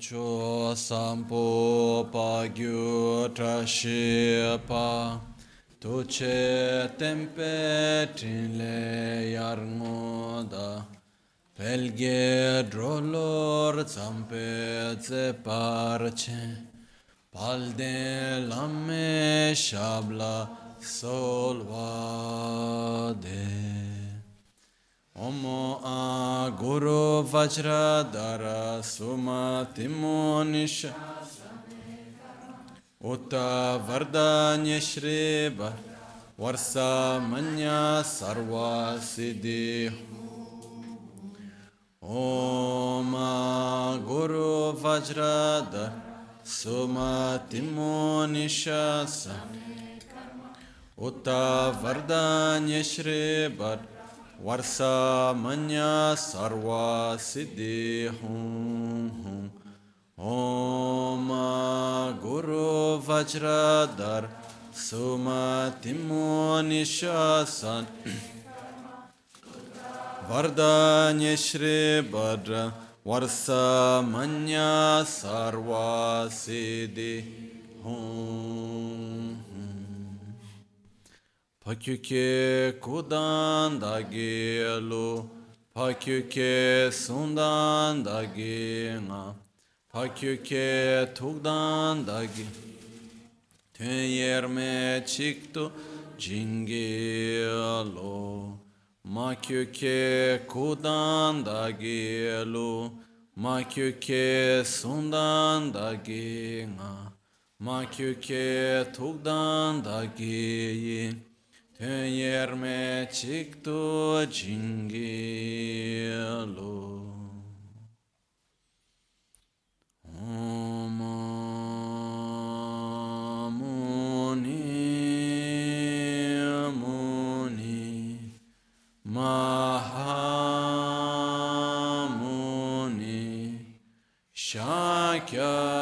cho sampo pa gyu trashi pa tu che tempe trin le yar ngoda pelge drolor zampe ze parche. Palde lamme shabla solvade Omo a Guru Vajradara Sumatimu Nisha. Uta Vardanya Shriva Varsa Manya Sarva Siddhi. Om Guru Vajradara Sumatimu Nishasa Uta Vardanya Shriva वर्षा मन्या सर्वा सिद्धि हूँ ओम गुरु वज्रधर सुमतिमो निशासन वरदान्य श्री भद्र वर्षा Pakyuke kudan da gelu, pakyuke sundan da gina, pakyuke tugdan da gi. Tün yerme çıktı cingelo, makyuke kudan da gelu, makyuke sundan da gina, makyuke tugdan da gi. Yerme çıktı cingilo. Om Muni Muni Mahamuni Shakya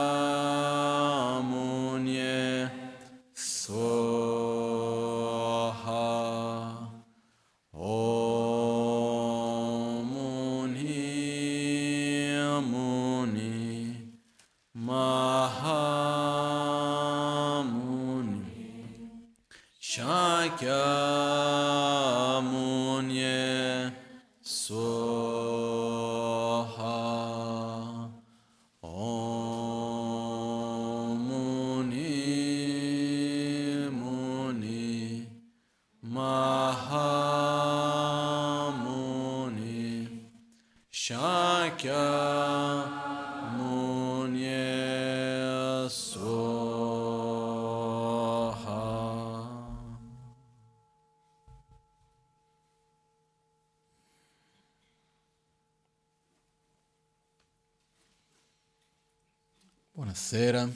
Buonasera.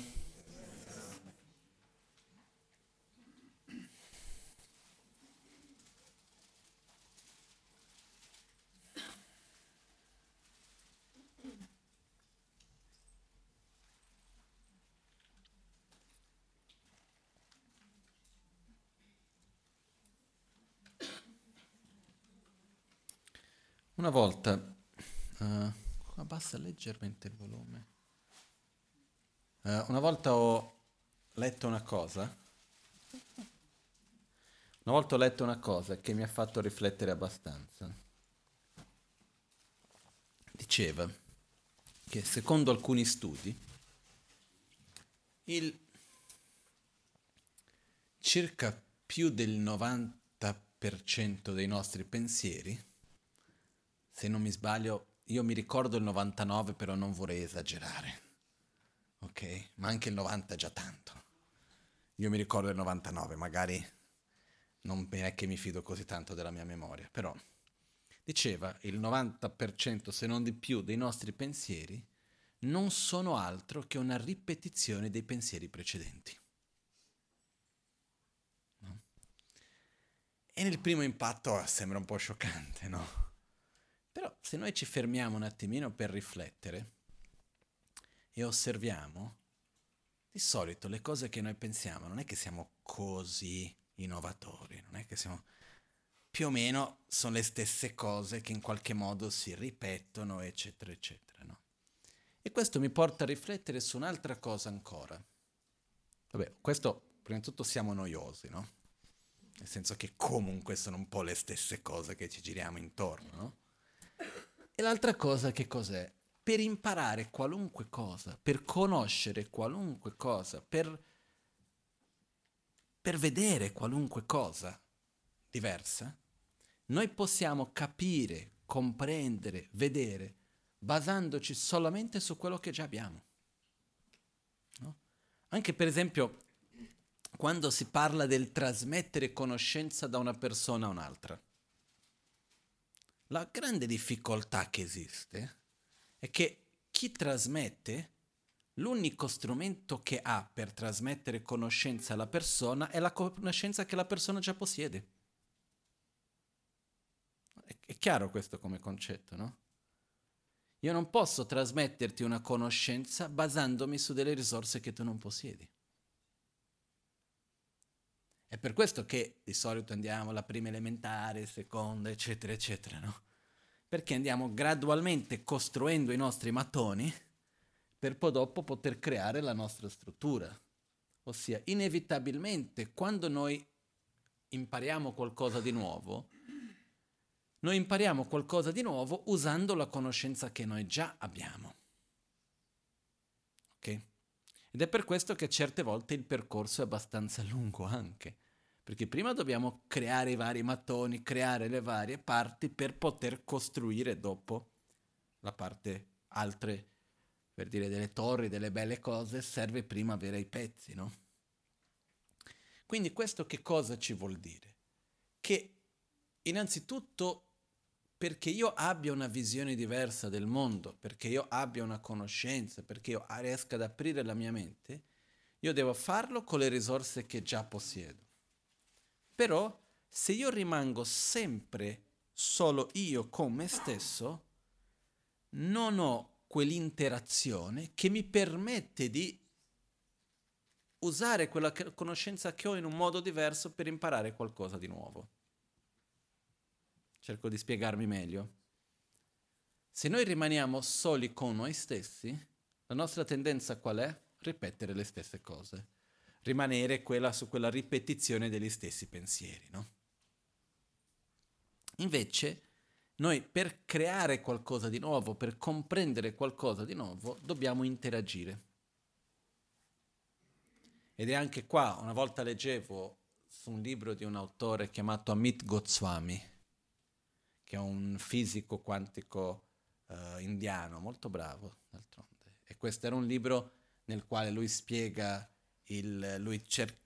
Una volta, uh, abbassa leggermente il volume. Uh, una volta ho letto una cosa, una volta ho letto una cosa che mi ha fatto riflettere abbastanza. Diceva che secondo alcuni studi il circa più del 90% dei nostri pensieri, se non mi sbaglio, io mi ricordo il 99 però non vorrei esagerare ok? Ma anche il 90 è già tanto. Io mi ricordo il 99, magari non è che mi fido così tanto della mia memoria, però diceva il 90% se non di più dei nostri pensieri non sono altro che una ripetizione dei pensieri precedenti. No? E nel primo impatto sembra un po' scioccante, no? Però se noi ci fermiamo un attimino per riflettere, e osserviamo, di solito le cose che noi pensiamo non è che siamo così innovatori, non è che siamo più o meno sono le stesse cose che in qualche modo si ripetono, eccetera, eccetera. No? E questo mi porta a riflettere su un'altra cosa ancora. Vabbè, questo prima di tutto siamo noiosi, no? Nel senso che comunque sono un po' le stesse cose che ci giriamo intorno, no? E l'altra cosa che cos'è? Per imparare qualunque cosa, per conoscere qualunque cosa, per, per vedere qualunque cosa diversa, noi possiamo capire, comprendere, vedere basandoci solamente su quello che già abbiamo. No? Anche per esempio quando si parla del trasmettere conoscenza da una persona a un'altra. La grande difficoltà che esiste è che chi trasmette, l'unico strumento che ha per trasmettere conoscenza alla persona è la conoscenza che la persona già possiede. È, chiaro questo come concetto, no? Io non posso trasmetterti una conoscenza basandomi su delle risorse che tu non possiedi. È per questo che di solito andiamo alla prima elementare, seconda, eccetera, eccetera, no? Perché andiamo gradualmente costruendo i nostri mattoni per poi dopo poter creare la nostra struttura. Ossia, inevitabilmente, quando noi impariamo qualcosa di nuovo, noi impariamo qualcosa di nuovo usando la conoscenza che noi già abbiamo. Ok? Ed è per questo che certe volte il percorso è abbastanza lungo anche, perché prima dobbiamo creare i vari mattoni, creare le varie parti per poter costruire dopo la parte altre, per dire delle torri, delle belle cose, serve prima avere i pezzi, no? Quindi questo che cosa ci vuol dire? Che innanzitutto perché io abbia una visione diversa del mondo, perché io abbia una conoscenza, perché io riesca ad aprire la mia mente, io devo farlo con le risorse che già possiedo. Però se io rimango sempre solo io con me stesso, non ho quell'interazione che mi permette di usare quella conoscenza che ho in un modo diverso per imparare qualcosa di nuovo. Cerco di spiegarmi meglio. Se noi rimaniamo soli con noi stessi, la nostra tendenza qual è? Ripetere le stesse cose. Rimanere quella su quella ripetizione degli stessi pensieri, no? Invece, noi per creare qualcosa di nuovo, per comprendere qualcosa di nuovo, dobbiamo interagire. Ed è anche qua, una volta leggevo su un libro di un autore chiamato Amit Goswami, che è un fisico quantico uh, indiano, molto bravo d'altronde. E questo era un libro nel quale lui spiega, il, lui cer-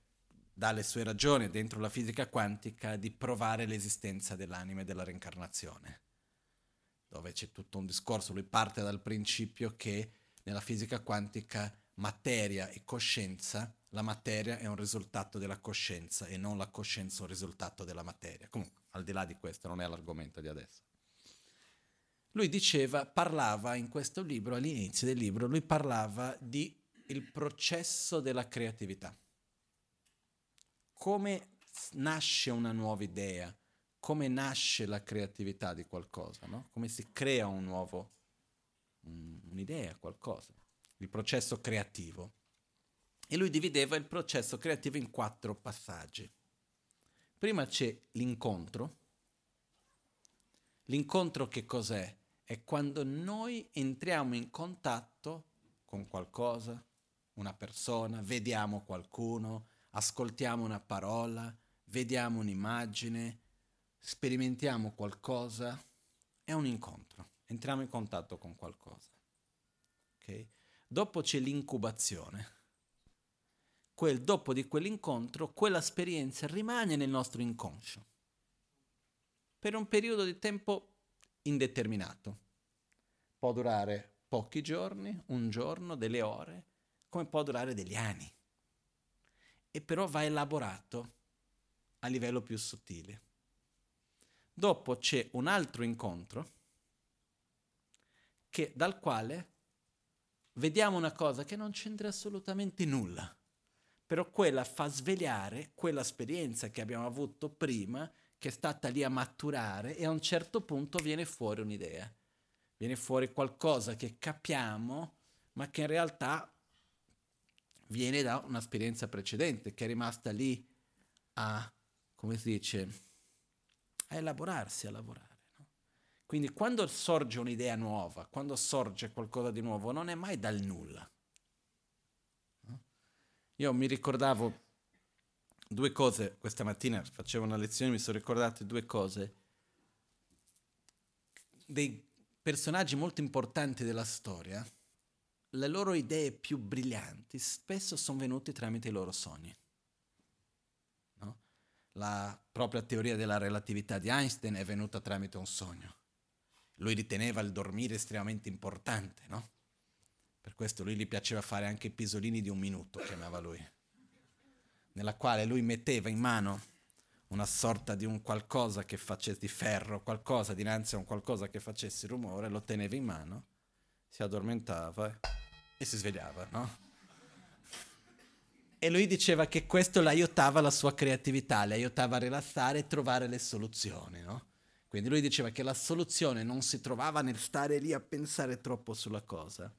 dà le sue ragioni dentro la fisica quantica di provare l'esistenza dell'anima e della reincarnazione, dove c'è tutto un discorso, lui parte dal principio che nella fisica quantica materia e coscienza, la materia è un risultato della coscienza e non la coscienza un risultato della materia. Comunque, al di là di questo, non è l'argomento di adesso. Lui diceva, parlava in questo libro, all'inizio del libro, lui parlava di il processo della creatività. Come nasce una nuova idea, come nasce la creatività di qualcosa, no? come si crea un nuovo, un, un'idea, qualcosa, il processo creativo. E lui divideva il processo creativo in quattro passaggi. Prima c'è l'incontro. L'incontro che cos'è? È quando noi entriamo in contatto con qualcosa, una persona, vediamo qualcuno, ascoltiamo una parola, vediamo un'immagine, sperimentiamo qualcosa. È un incontro, entriamo in contatto con qualcosa. Okay? Dopo c'è l'incubazione quel, dopo di quell'incontro, quella esperienza rimane nel nostro inconscio per un periodo di tempo indeterminato. Può durare pochi giorni, un giorno, delle ore, come può durare degli anni. E però va elaborato a livello più sottile. Dopo c'è un altro incontro che, dal quale vediamo una cosa che non c'entra assolutamente nulla però quella fa svegliare quell'esperienza che abbiamo avuto prima, che è stata lì a maturare e a un certo punto viene fuori un'idea, viene fuori qualcosa che capiamo ma che in realtà viene da un'esperienza precedente che è rimasta lì a, come si dice, a elaborarsi, a lavorare. No? Quindi quando sorge un'idea nuova, quando sorge qualcosa di nuovo, non è mai dal nulla. No? Io mi ricordavo due cose, questa mattina facevo una lezione, mi sono ricordate due cose, dei personaggi molto importanti della storia, le loro idee più brillanti spesso sono venute tramite i loro sogni. No? La propria teoria della relatività di Einstein è venuta tramite un sogno. Lui riteneva il dormire estremamente importante, no? Per questo lui gli piaceva fare anche i pisolini di un minuto, chiamava lui, nella quale lui metteva in mano una sorta di un qualcosa che facesse di ferro, qualcosa dinanzi a un qualcosa che facesse rumore, lo teneva in mano, si addormentava e si svegliava, no? E lui diceva che questo l'aiutava la sua creatività, le aiutava a rilassare e trovare le soluzioni, no? Quindi lui diceva che la soluzione non si trovava nel stare lì a pensare troppo sulla cosa,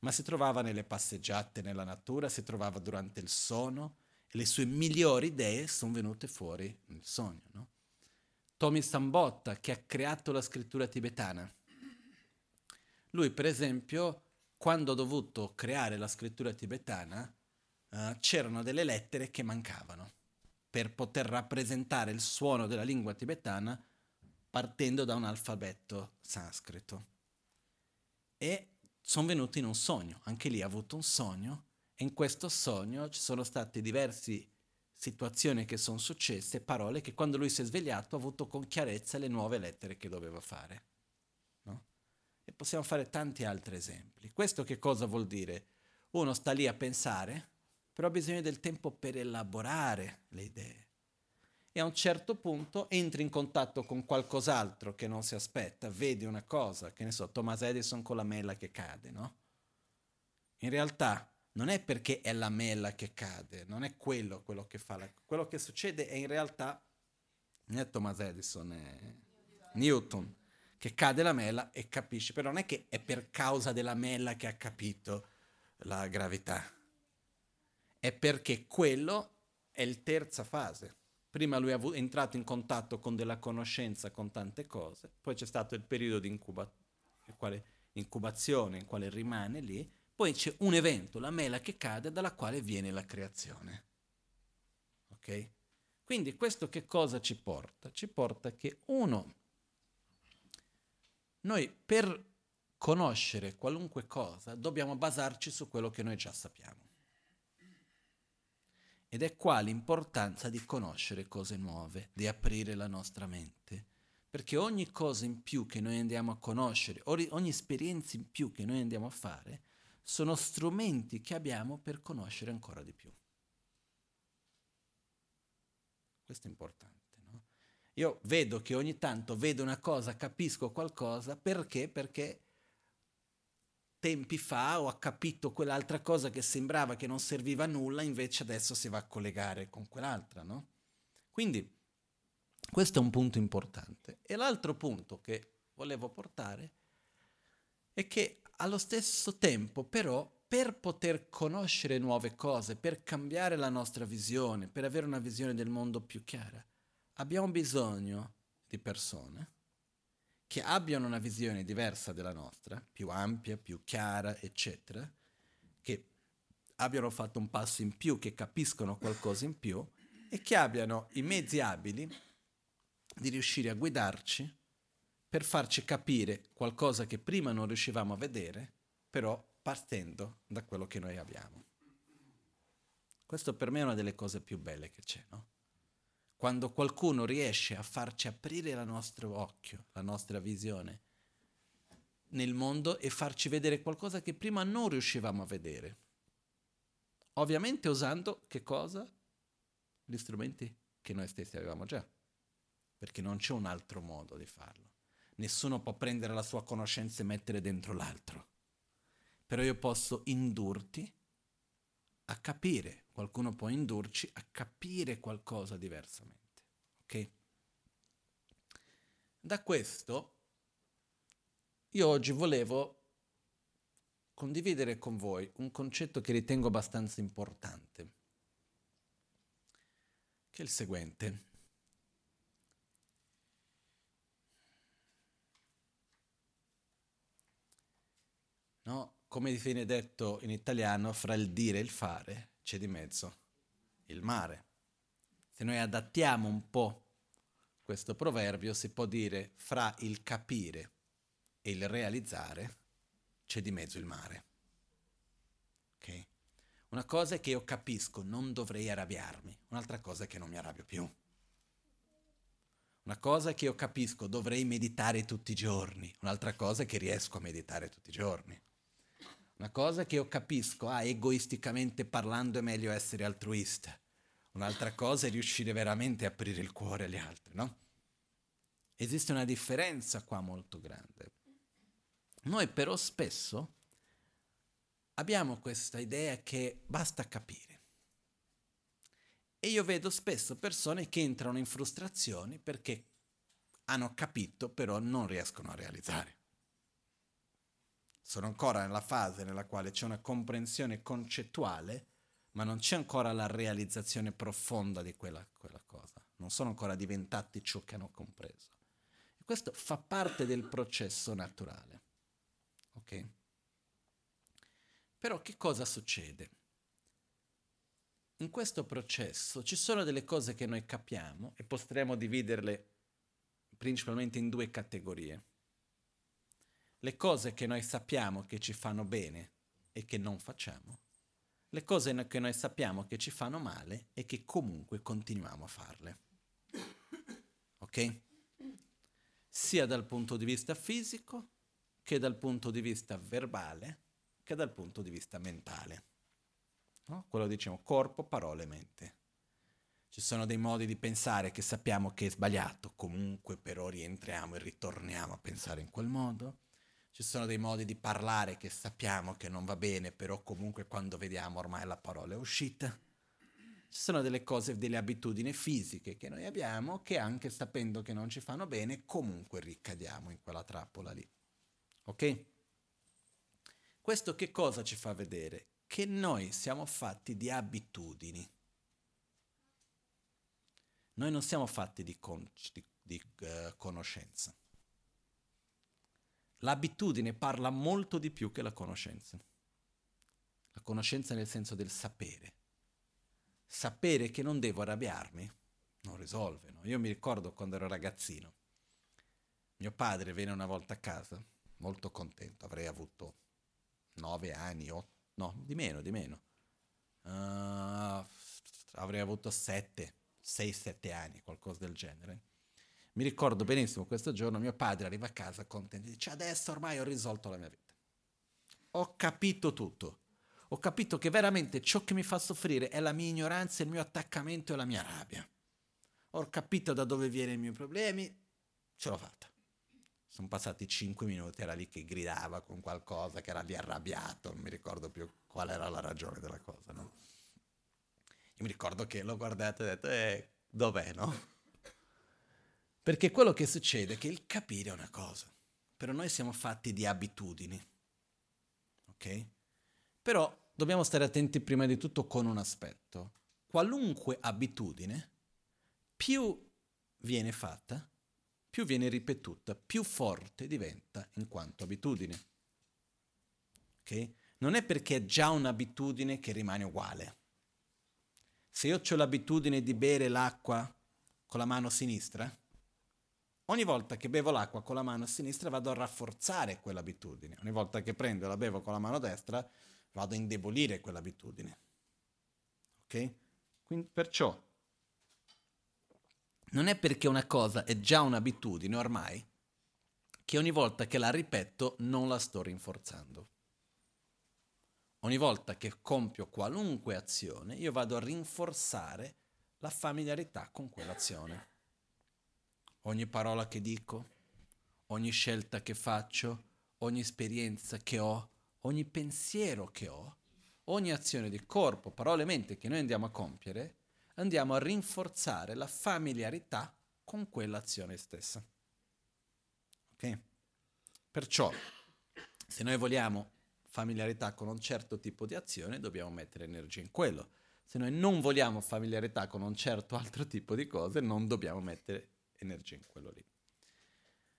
ma si trovava nelle passeggiate nella natura, si trovava durante il sonno e le sue migliori idee sono venute fuori nel sogno, no? Tommy Sambotta, che ha creato la scrittura tibetana, lui per esempio quando ho dovuto creare la scrittura tibetana, uh, c'erano delle lettere che mancavano per poter rappresentare il suono della lingua tibetana partendo da un alfabeto sanscrito. E sono venuto in un sogno, anche lì ha avuto un sogno e in questo sogno ci sono state diverse situazioni che sono successe, parole che quando lui si è svegliato ha avuto con chiarezza le nuove lettere che doveva fare. E possiamo fare tanti altri esempi. Questo che cosa vuol dire? Uno sta lì a pensare, però ha bisogno del tempo per elaborare le idee. E a un certo punto entri in contatto con qualcos'altro che non si aspetta, vedi una cosa, che ne so, Thomas Edison con la mela che cade, no? In realtà non è perché è la mela che cade, non è quello quello che fa la... Quello che succede è in realtà, non è Thomas Edison, è Newton che cade la mela e capisce, però non è che è per causa della mela che ha capito la gravità, è perché quello è il terza fase. Prima lui è entrato in contatto con della conoscenza, con tante cose, poi c'è stato il periodo di incuba- incubazione in quale rimane lì, poi c'è un evento, la mela che cade, dalla quale viene la creazione. Ok? Quindi questo che cosa ci porta? Ci porta che uno noi per conoscere qualunque cosa dobbiamo basarci su quello che noi già sappiamo. Ed è qua l'importanza di conoscere cose nuove, di aprire la nostra mente, perché ogni cosa in più che noi andiamo a conoscere, ogni esperienza in più che noi andiamo a fare, sono strumenti che abbiamo per conoscere ancora di più. Questo è importante. Io vedo che ogni tanto vedo una cosa, capisco qualcosa, perché? Perché tempi fa ho capito quell'altra cosa che sembrava che non serviva a nulla, invece adesso si va a collegare con quell'altra, no? Quindi questo è un punto importante. E l'altro punto che volevo portare è che allo stesso tempo però per poter conoscere nuove cose, per cambiare la nostra visione, per avere una visione del mondo più chiara, abbiamo bisogno di persone che abbiano una visione diversa della nostra, più ampia, più chiara, eccetera, che abbiano fatto un passo in più, che capiscono qualcosa in più e che abbiano i mezzi abili di riuscire a guidarci per farci capire qualcosa che prima non riuscivamo a vedere, però partendo da quello che noi abbiamo. Questo per me è una delle cose più belle che c'è, no? Quando qualcuno riesce a farci aprire il nostro occhio, la nostra visione nel mondo e farci vedere qualcosa che prima non riuscivamo a vedere. Ovviamente usando che cosa? Gli strumenti che noi stessi avevamo già, perché non c'è un altro modo di farlo. Nessuno può prendere la sua conoscenza e mettere dentro l'altro. Però io posso indurti a capire, qualcuno può indurci a capire qualcosa diversamente. Ok? Da questo io oggi volevo condividere con voi un concetto che ritengo abbastanza importante, che è il seguente. No? Come viene detto in italiano, fra il dire e il fare c'è di mezzo il mare. Se noi adattiamo un po' questo proverbio, si può dire fra il capire e il realizzare c'è di mezzo il mare. Ok? Una cosa è che io capisco, non dovrei arrabbiarmi, un'altra cosa è che non mi arrabbio più. Una cosa è che io capisco, dovrei meditare tutti i giorni, un'altra cosa è che riesco a meditare tutti i giorni. Una cosa che io capisco, ah, egoisticamente parlando è meglio essere altruista. Un'altra cosa è riuscire veramente a aprire il cuore agli altri, no? Esiste una differenza qua molto grande. Noi però spesso abbiamo questa idea che basta capire. E io vedo spesso persone che entrano in frustrazioni perché hanno capito però non riescono a realizzare. Sono ancora nella fase nella quale c'è una comprensione concettuale, ma non c'è ancora la realizzazione profonda di quella, quella cosa. Non sono ancora diventati ciò che hanno compreso. E questo fa parte del processo naturale. Ok? Però che cosa succede? In questo processo ci sono delle cose che noi capiamo e potremmo dividerle principalmente in due categorie. Le cose che noi sappiamo che ci fanno bene e che non facciamo. Le cose che noi sappiamo che ci fanno male e che comunque continuiamo a farle. Ok? Sia dal punto di vista fisico che dal punto di vista verbale, che dal punto di vista mentale. No? Quello diciamo corpo, parole, mente. Ci sono dei modi di pensare che sappiamo che è sbagliato, comunque però rientriamo e ritorniamo a pensare in quel modo. Ci sono dei modi di parlare che sappiamo che non va bene, però comunque quando vediamo ormai la parola è uscita. Ci sono delle cose, delle abitudini fisiche che noi abbiamo che anche sapendo che non ci fanno bene, comunque ricadiamo in quella trappola lì. Ok? Questo che cosa ci fa vedere? Che noi siamo fatti di abitudini. Noi non siamo fatti di, con- di, di uh, conoscenza. L'abitudine parla molto di più che la conoscenza. La conoscenza nel senso del sapere. Sapere che non devo arrabbiarmi non risolve. No? Io mi ricordo quando ero ragazzino. Mio padre venne una volta a casa molto contento, avrei avuto nove anni, otto, no, di meno, di meno. Uh, avrei avuto sette, sei, sette anni, qualcosa del genere. Mi ricordo benissimo questo giorno mio padre arriva a casa contento, dice adesso ormai ho risolto la mia vita. Ho capito tutto. Ho capito che veramente ciò che mi fa soffrire è la mia ignoranza, il mio attaccamento e la mia rabbia. Ho capito da dove viene i miei problemi, ce l'ho fatta. Sono passati cinque minuti, era lì che gridava con qualcosa, che era lì arrabbiato, non mi ricordo più qual era la ragione della cosa, no? Io mi ricordo che l'ho guardato e ho detto, eh, dov'è, no? Perché quello che succede è che il capire è una cosa, però noi siamo fatti di abitudini, ok? Però dobbiamo stare attenti prima di tutto con un aspetto. Qualunque abitudine, più viene fatta, più viene ripetuta, più forte diventa in quanto abitudine. Ok? Non è perché è già un'abitudine che rimane uguale. Se io ho l'abitudine di bere l'acqua con la mano sinistra, ogni volta che bevo l'acqua con la mano sinistra vado a rafforzare quell'abitudine. Ogni volta che prendo e la bevo con la mano destra vado a indebolire quell'abitudine. Ok? Quindi, perciò non è perché una cosa è già un'abitudine ormai che ogni volta che la ripeto non la sto rinforzando. Ogni volta che compio qualunque azione io vado a rinforzare la familiarità con quell'azione. Ogni parola che dico, ogni scelta che faccio, ogni esperienza che ho, ogni pensiero che ho, ogni azione di corpo, parole e mente che noi andiamo a compiere, andiamo a rinforzare la familiarità con quell'azione stessa. Ok? Perciò, se noi vogliamo familiarità con un certo tipo di azione, dobbiamo mettere energia in quello. Se noi non vogliamo familiarità con un certo altro tipo di cose, non dobbiamo mettere energia in quello lì.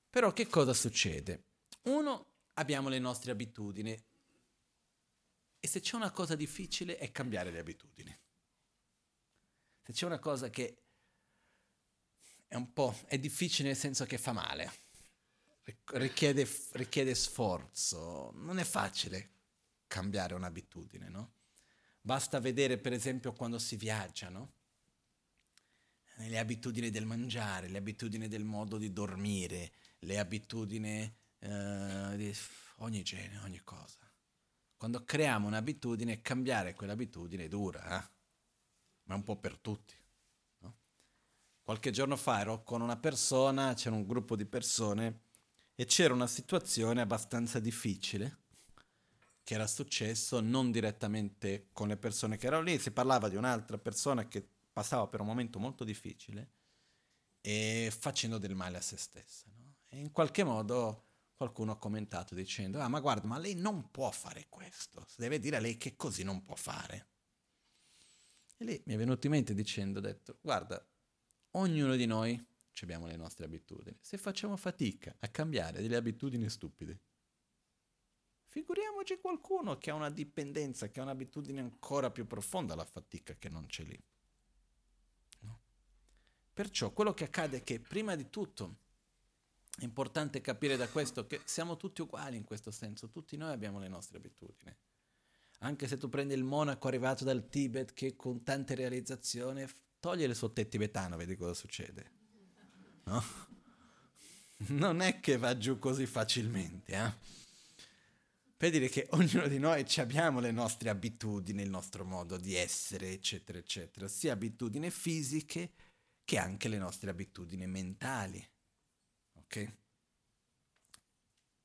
Però che cosa succede? Uno, abbiamo le nostre abitudini e se c'è una cosa difficile è cambiare le abitudini. Se c'è una cosa che è un po' è difficile nel senso che fa male, richiede, richiede sforzo, non è facile cambiare un'abitudine, no? Basta vedere per esempio quando si viaggia, no? Le abitudini del mangiare, le abitudini del modo di dormire, le abitudini eh, di ogni genere, ogni cosa. Quando creiamo un'abitudine, cambiare quell'abitudine è dura, eh? ma è un po' per tutti. No? Qualche giorno fa ero con una persona, c'era un gruppo di persone e c'era una situazione abbastanza difficile che era successo non direttamente con le persone che erano lì, si parlava di un'altra persona che passava per un momento molto difficile e facendo del male a se stessa. No? E in qualche modo qualcuno ha commentato dicendo, ah ma guarda, ma lei non può fare questo, si deve dire a lei che così non può fare. E lì mi è venuto in mente dicendo, ho detto, guarda, ognuno di noi abbiamo le nostre abitudini. Se facciamo fatica a cambiare delle abitudini stupide, figuriamoci qualcuno che ha una dipendenza, che ha un'abitudine ancora più profonda alla fatica che non c'è lì. Perciò quello che accade è che prima di tutto è importante capire da questo che siamo tutti uguali in questo senso, tutti noi abbiamo le nostre abitudini. Anche se tu prendi il monaco arrivato dal Tibet che con tante realizzazioni toglie il suo tè tibetano, vedi cosa succede. No? Non è che va giù così facilmente, eh? Per dire che ognuno di noi abbiamo le nostre abitudini, il nostro modo di essere, eccetera, eccetera, sia abitudini fisiche che anche le nostre abitudini mentali ok?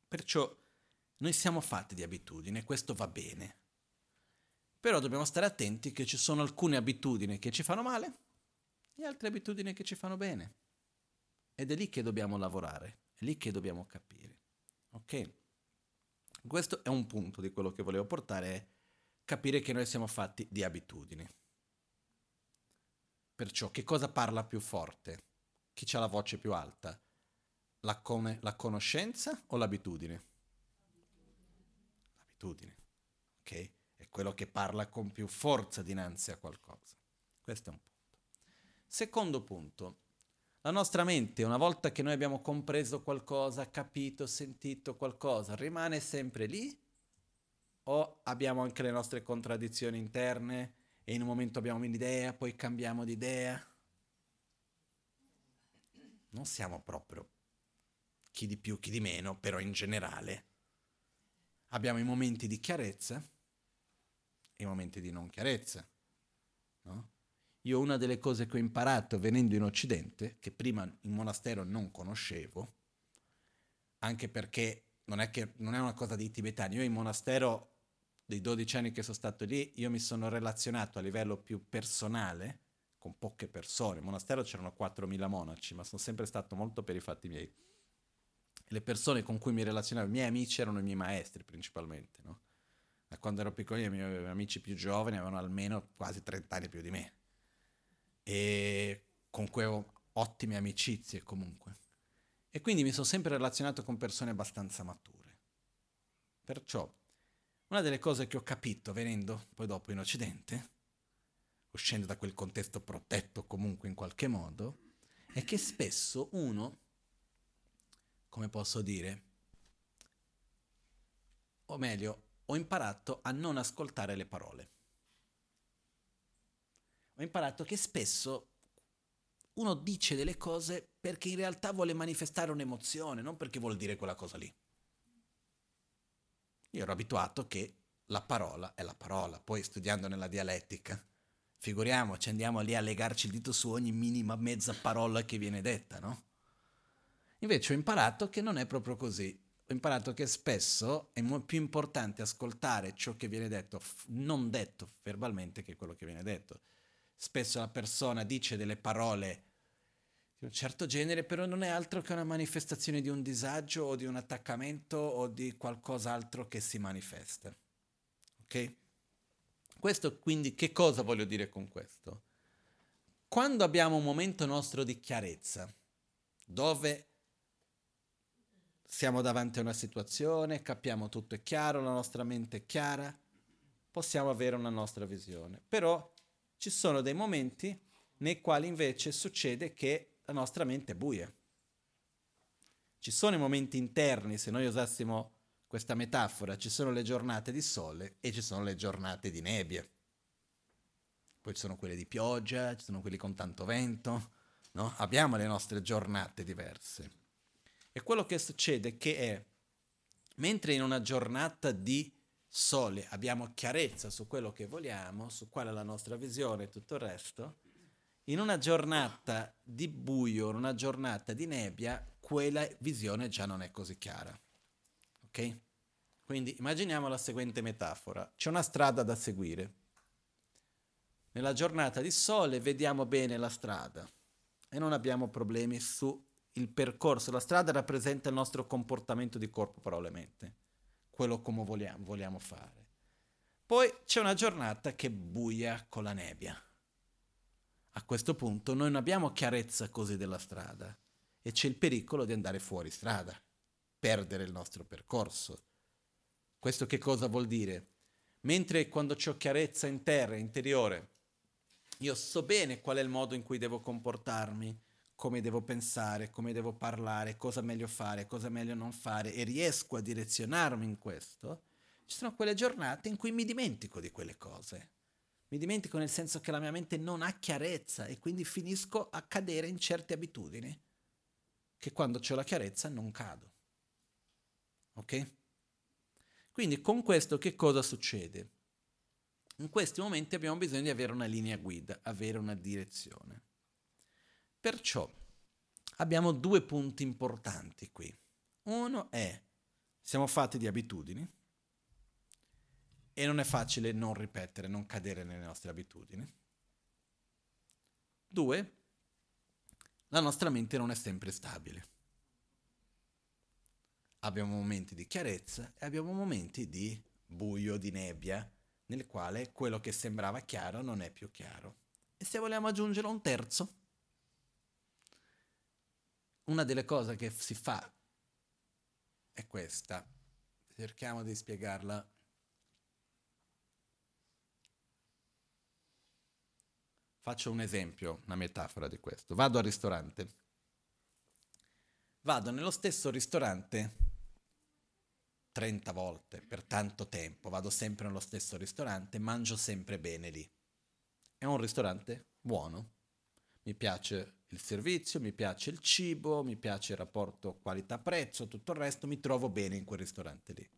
Perciò noi siamo fatti di abitudini e questo va bene. Però dobbiamo stare attenti che ci sono alcune abitudini che ci fanno male e altre abitudini che ci fanno bene. Ed è lì che dobbiamo lavorare, è lì che dobbiamo capire. Ok? Questo è un punto di quello che volevo portare, capire che noi siamo fatti di abitudini. Perciò che cosa parla più forte? Chi ha la voce più alta? la, come, la conoscenza o l'abitudine? L'abitudine, ok? È quello che parla con più forza dinanzi a qualcosa. Questo è un punto. Secondo punto, la nostra mente, una volta che noi abbiamo compreso qualcosa, capito, sentito qualcosa, rimane sempre lì? O abbiamo anche le nostre contraddizioni interne e in un momento abbiamo un'idea, poi cambiamo di idea? Non siamo proprio chi di più, chi di meno, però in generale abbiamo i momenti di chiarezza e i momenti di non chiarezza. No? Io una delle cose che ho imparato venendo in Occidente, che prima in monastero non conoscevo, anche perché non è, che, non è una cosa dei tibetani, io in monastero, dei 12 anni che sono stato lì, io mi sono relazionato a livello più personale con poche persone. In monastero c'erano 4.000 monaci, ma sono sempre stato molto per i fatti miei le persone con cui mi relazionavo, i miei amici erano i miei maestri principalmente, no? Da quando ero piccolino i miei amici più giovani avevano almeno quasi 30 anni più di me e con cui avevo ottime amicizie comunque. E quindi mi sono sempre relazionato con persone abbastanza mature. Perciò, una delle cose che ho capito venendo poi dopo in Occidente, uscendo da quel contesto protetto comunque in qualche modo, è che spesso uno come posso dire, o meglio, ho imparato a non ascoltare le parole. Ho imparato che spesso uno dice delle cose perché in realtà vuole manifestare un'emozione, non perché vuol dire quella cosa lì. Io ero abituato che la parola è la parola, poi studiando nella dialettica, figuriamoci, andiamo lì a legarci il dito su ogni minima mezza parola che viene detta, no? Invece ho imparato che non è proprio così. Ho imparato che spesso è più importante ascoltare ciò che viene detto, non detto verbalmente, che quello che viene detto. Spesso la persona dice delle parole un certo genere, però non è altro che una manifestazione di un disagio o di un attaccamento o di qualcos'altro che si manifesta. Ok? Questo quindi che cosa voglio dire con questo? Quando abbiamo un momento nostro di chiarezza, dove siamo davanti a una situazione, capiamo tutto è chiaro, la nostra mente è chiara, possiamo avere una nostra visione. Però ci sono dei momenti nei quali invece succede che la nostra mente è buia. Ci sono i momenti interni, se noi usassimo questa metafora, ci sono le giornate di sole e ci sono le giornate di nebbia. Poi ci sono quelle di pioggia, ci sono quelli con tanto vento, no? Abbiamo le nostre giornate diverse. E quello che succede è che è, mentre in una giornata di sole abbiamo chiarezza su quello che vogliamo, su qual è la nostra visione e tutto il resto, in una giornata di buio, in una giornata di nebbia, quella visione già non è così chiara. Ok? Quindi immaginiamo la seguente metafora. C'è una strada da seguire. Nella giornata di sole vediamo bene la strada e non abbiamo problemi su il percorso, la strada rappresenta il nostro comportamento di corpo, parole e mente, quello come vogliamo, vogliamo fare. Poi c'è una giornata che buia con la nebbia. A questo punto noi non abbiamo chiarezza così della strada e c'è il pericolo di andare fuori strada, perdere il nostro percorso. Questo che cosa vuol dire? Mentre quando ho chiarezza in terra, interiore, io so bene qual è il modo in cui devo comportarmi, come devo pensare, come devo parlare, cosa meglio fare, cosa meglio non fare e riesco a direzionarmi in questo, ci sono quelle giornate in cui mi dimentico di quelle cose. Mi dimentico nel senso che la mia mente non ha chiarezza e quindi finisco a cadere in certe abitudini che quando ho la chiarezza non cado. Ok? Quindi con questo che cosa succede? In questi momenti abbiamo bisogno di avere una linea guida, avere una direzione. Perciò abbiamo due punti importanti qui. Uno è, siamo fatti di abitudini e non è facile non ripetere, non cadere nelle nostre abitudini. Due, la nostra mente non è sempre stabile. Abbiamo momenti di chiarezza e abbiamo momenti di buio, di nebbia, nel quale quello che sembrava chiaro non è più chiaro. E se vogliamo aggiungere un terzo, una delle cose che si fa è questa. Cerchiamo di spiegarla. Faccio un esempio, una metafora di questo. Vado al ristorante. Vado nello stesso ristorante 30 volte per tanto tempo. Vado sempre nello stesso ristorante, mangio sempre bene lì. È un ristorante buono. Mi piace il servizio, mi piace il cibo, mi piace il rapporto qualità-prezzo, tutto il resto, mi trovo bene in quel ristorante lì.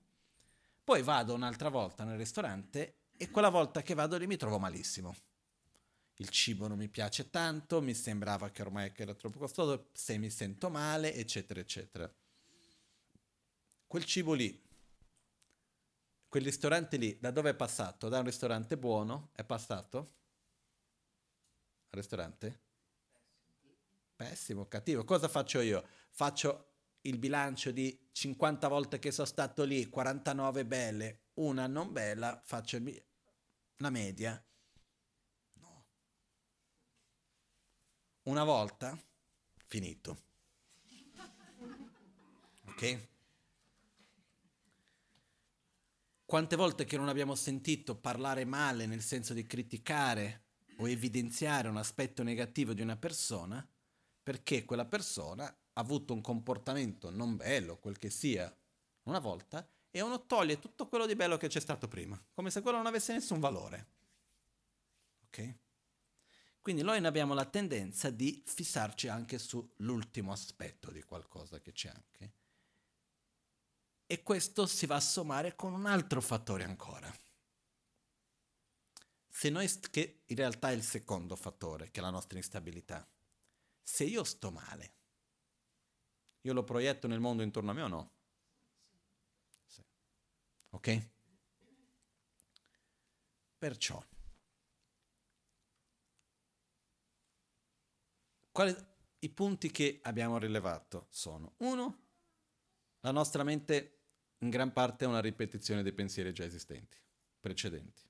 Poi vado un'altra volta nel ristorante e quella volta che vado lì mi trovo malissimo. Il cibo non mi piace tanto, mi sembrava che ormai era troppo costoso, se mi sento male, eccetera, eccetera. Quel cibo lì, quel ristorante lì, da dove è passato? Da un ristorante buono, è passato? Ristorante? Pessimo, cattivo. Cosa faccio io? Faccio il bilancio di 50 volte che sono stato lì, 49 belle, una non bella, faccio la media. Una volta, finito. Ok? Quante volte che non abbiamo sentito parlare male nel senso di criticare o evidenziare un aspetto negativo di una persona perché quella persona ha avuto un comportamento non bello, quel che sia, una volta, e uno toglie tutto quello di bello che c'è stato prima, come se quello non avesse nessun valore. Ok? Quindi noi abbiamo la tendenza di fissarci anche sull'ultimo aspetto di qualcosa che c'è anche. E questo si va a sommare con un altro fattore ancora. Se noi, che in realtà è il secondo fattore, che è la nostra instabilità se io sto male, io lo proietto nel mondo intorno a me o no? Sì. Ok? Perciò, quali, i punti che abbiamo rilevato sono, uno, la nostra mente in gran parte è una ripetizione dei pensieri già esistenti. precedenti.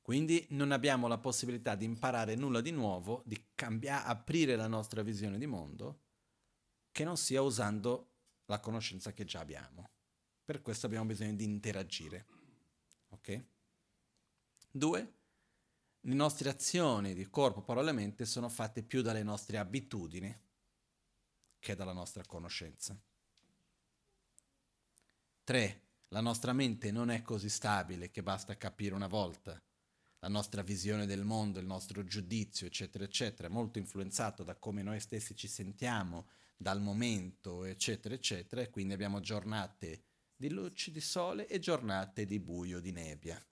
Quindi non abbiamo la possibilità di imparare nulla di nuovo, di cambiare, aprire la nostra visione di mondo, che non sia usando la conoscenza che già abbiamo. Per questo abbiamo bisogno di interagire. Ok? Due, le nostre azioni di corpo, parola e mente sono fatte più dalle nostre abitudini che dalla nostra conoscenza. Tre, la nostra mente non è così stabile che basta capire una volta. La nostra visione del mondo, il nostro giudizio, eccetera, eccetera, è molto influenzato da come noi stessi ci sentiamo, dal momento, eccetera, eccetera, e quindi abbiamo giornate di luce di sole e giornate di buio, di nebbia.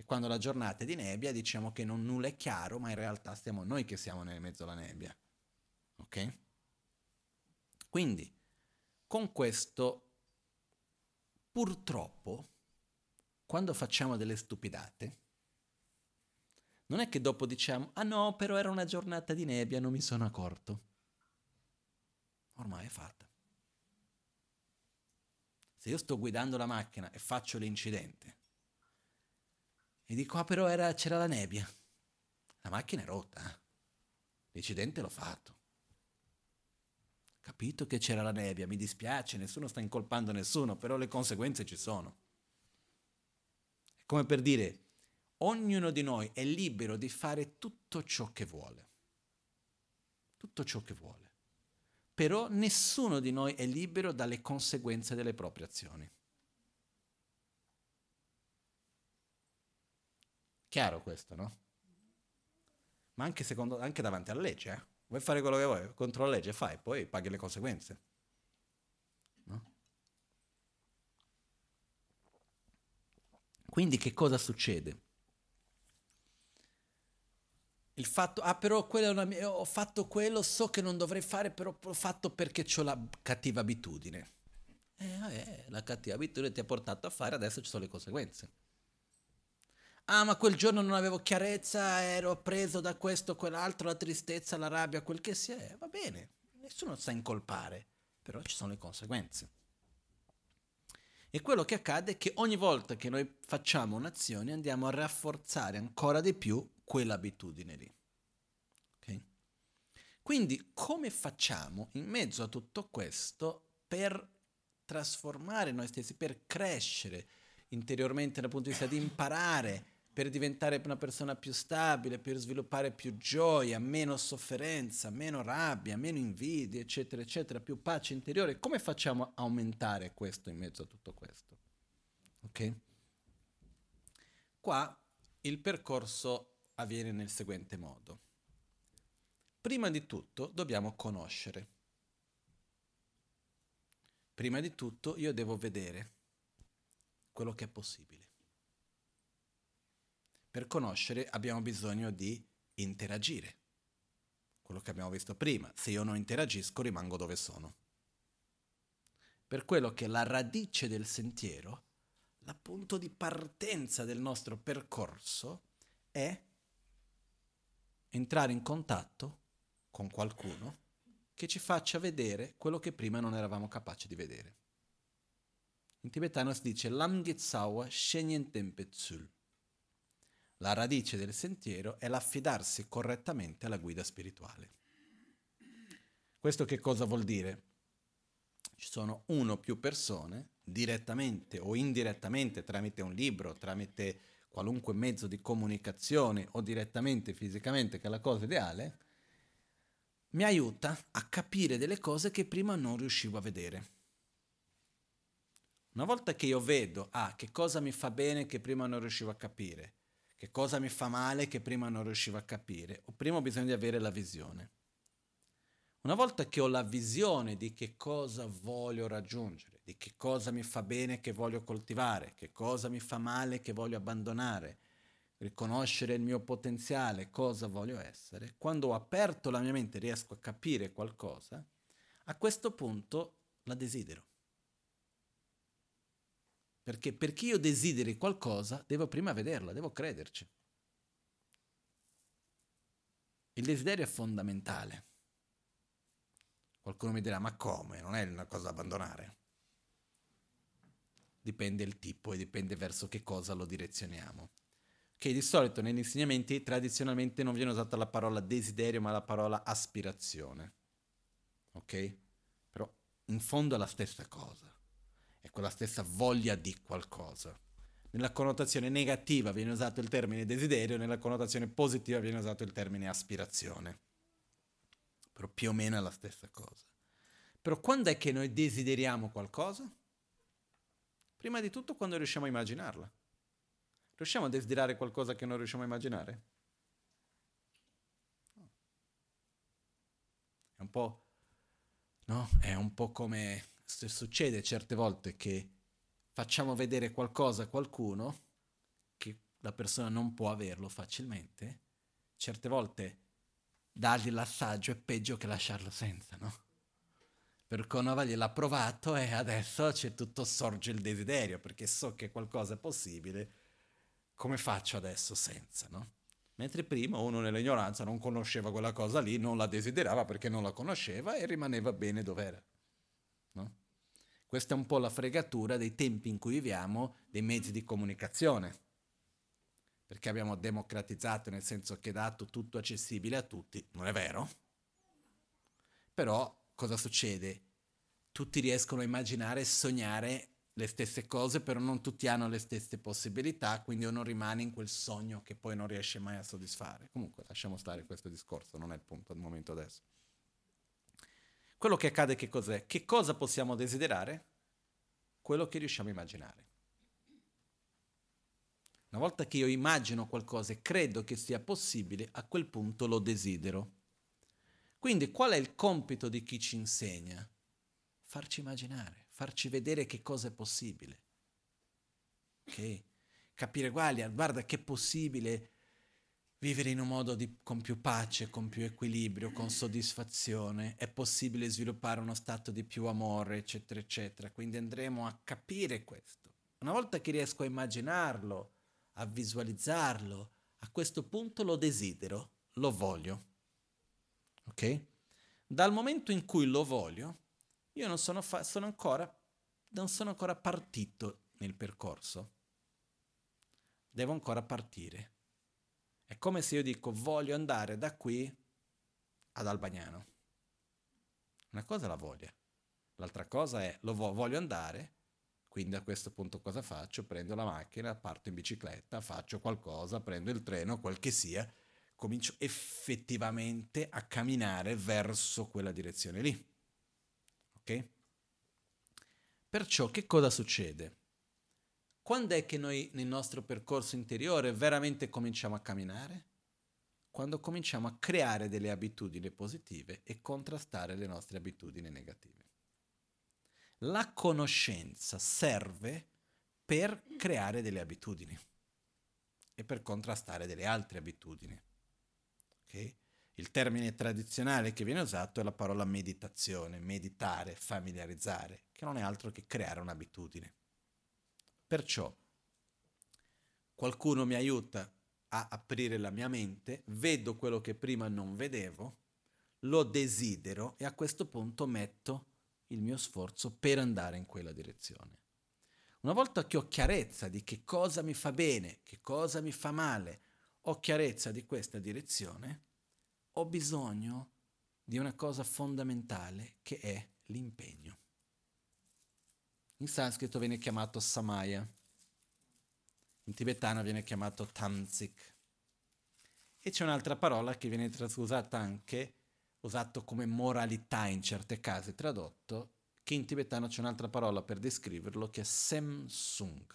E quando la giornata è di nebbia diciamo che non nulla è chiaro, ma in realtà siamo noi che siamo nel mezzo alla nebbia. Ok? Quindi, con questo, purtroppo, quando facciamo delle stupidate, non è che dopo diciamo, ah no, però era una giornata di nebbia, non mi sono accorto. Ormai è fatta. Se io sto guidando la macchina e faccio l'incidente e dico, ah però era, c'era la nebbia, la macchina è rotta, eh? l'incidente l'ho fatto. Capito che c'era la nebbia, mi dispiace, nessuno sta incolpando nessuno, però le conseguenze ci sono. È come per dire, ognuno di noi è libero di fare tutto ciò che vuole. Tutto ciò che vuole però nessuno di noi è libero dalle conseguenze delle proprie azioni. Chiaro questo, no? Ma anche, secondo, anche davanti alla legge, eh? Vuoi fare quello che vuoi, contro la legge fai, poi paghi le conseguenze. No? Quindi che cosa succede? il fatto, ah però mia, ho fatto quello, so che non dovrei fare, però l'ho fatto perché ho la cattiva abitudine. Eh, eh, la cattiva abitudine ti ha portato a fare, adesso ci sono le conseguenze. Ah, ma quel giorno non avevo chiarezza, ero preso da questo, quell'altro, la tristezza, la rabbia, quel che sia. Eh, va bene, nessuno sa incolpare, però ci sono le conseguenze. E quello che accade è che ogni volta che noi facciamo un'azione andiamo a rafforzare ancora di più quell'abitudine lì. Okay? Quindi come facciamo in mezzo a tutto questo per trasformare noi stessi, per crescere interiormente dal punto di vista di imparare, per diventare una persona più stabile, per sviluppare più gioia, meno sofferenza, meno rabbia, meno invidia, eccetera, eccetera, più pace interiore. Come facciamo a aumentare questo in mezzo a tutto questo? Ok? Qua il percorso avviene nel seguente modo. Prima di tutto dobbiamo conoscere. Prima di tutto io devo vedere quello che è possibile. Per conoscere abbiamo bisogno di interagire. Quello che abbiamo visto prima. Se io non interagisco rimango dove sono. Per quello che la radice del sentiero, la punto di partenza del nostro percorso è entrare in contatto con qualcuno che ci faccia vedere quello che prima non eravamo capaci di vedere. In tibetano si dice Lam Gitsawa Shenyen Tempetsul. La radice del sentiero è l'affidarsi correttamente alla guida spirituale. Questo che cosa vuol dire? Ci sono uno o più persone, direttamente o indirettamente, tramite un libro, tramite qualunque mezzo di comunicazione o direttamente fisicamente, che è la cosa ideale, mi aiuta a capire delle cose che prima non riuscivo a vedere. Una volta che io vedo, ah, che cosa mi fa bene che prima non riuscivo a capire, che cosa mi fa male che prima non riuscivo a capire, ho prima bisogno di avere la visione. Una volta che ho la visione di che cosa voglio raggiungere, di che cosa mi fa bene che voglio coltivare, che cosa mi fa male che voglio abbandonare, riconoscere il mio potenziale, cosa voglio essere, quando ho aperto la mia mente riesco a capire qualcosa, a questo punto la desidero. Perché perché io desideri qualcosa, devo prima vederla, devo crederci. Il desiderio è fondamentale. Qualcuno mi dirà, ma come? Non è una cosa da abbandonare. dipende il tipo e dipende verso che cosa lo direzioniamo. Che di solito negli insegnamenti tradizionalmente non viene usata la parola desiderio ma la parola aspirazione. Ok? Però in fondo è la stessa cosa, è quella stessa voglia di qualcosa. Nella connotazione negativa viene usato il termine desiderio, nella connotazione positiva viene usato il termine aspirazione. Però più o meno è la stessa cosa. Però quando è che noi desideriamo qualcosa? Prima di tutto quando riusciamo a immaginarla. Riusciamo a desiderare qualcosa che non riusciamo a immaginare? È un po', no? È un po' come se succede certe volte che facciamo vedere qualcosa a qualcuno che la persona non può averlo facilmente, certe volte dargli l'assaggio è peggio che lasciarlo senza, no? Perché una volta gliel'ha provato e adesso c'è tutto sorge il desiderio, perché so che qualcosa è possibile, come faccio adesso senza, no? Mentre prima uno nell'ignoranza non conosceva quella cosa lì, non la desiderava perché non la conosceva e rimaneva bene dov'era. No? Questa è un po' la fregatura dei tempi in cui viviamo, dei mezzi di comunicazione. Perché abbiamo democratizzato nel senso che dato tutto accessibile a tutti, non è vero? Però cosa succede? Tutti riescono a immaginare e sognare le stesse cose, però non tutti hanno le stesse possibilità, quindi uno rimane in quel sogno che poi non riesce mai a soddisfare. Comunque lasciamo stare questo discorso, non è il punto al momento adesso. Quello che accade che cos'è? Che cosa possiamo desiderare? Quello che riusciamo a immaginare. Una volta che io immagino qualcosa e credo che sia possibile, a quel punto lo desidero. Quindi qual è il compito di chi ci insegna? Farci immaginare, farci vedere che cosa è possibile. Ok? Capire, guarda, guarda che è possibile vivere in un modo di, con più pace, con più equilibrio, con soddisfazione, è possibile sviluppare uno stato di più amore, eccetera, eccetera. Quindi andremo a capire questo. Una volta che riesco a immaginarlo, a visualizzarlo, a questo punto lo desidero, lo voglio. Ok? Dal momento in cui lo voglio, io non sono, fa- sono ancora, non sono ancora partito nel percorso. Devo ancora partire è come se io dico voglio andare da qui ad Albagnano. Una cosa è la voglia, l'altra cosa è lo vo- voglio andare, quindi a questo punto cosa faccio? Prendo la macchina, parto in bicicletta, faccio qualcosa, prendo il treno, quel che sia, comincio effettivamente a camminare verso quella direzione lì. Ok? Perciò che cosa succede? Quando è che noi nel nostro percorso interiore veramente cominciamo a camminare? Quando cominciamo a creare delle abitudini positive e contrastare le nostre abitudini negative. La conoscenza serve per creare delle abitudini e per contrastare delle altre abitudini. Okay? Il termine tradizionale che viene usato è la parola meditazione, meditare, familiarizzare, che non è altro che creare un'abitudine. Perciò qualcuno mi aiuta a aprire la mia mente, vedo quello che prima non vedevo, lo desidero e a questo punto metto il mio sforzo per andare in quella direzione. Una volta che ho chiarezza di che cosa mi fa bene, che cosa mi fa male, ho chiarezza di questa direzione, ho bisogno di una cosa fondamentale che è l'impegno. In sanscrito viene chiamato samaya, in tibetano viene chiamato tamzik. E c'è un'altra parola che viene usata anche, usato come moralità in certe casi, tradotto, che in tibetano c'è un'altra parola per descriverlo che è semsung,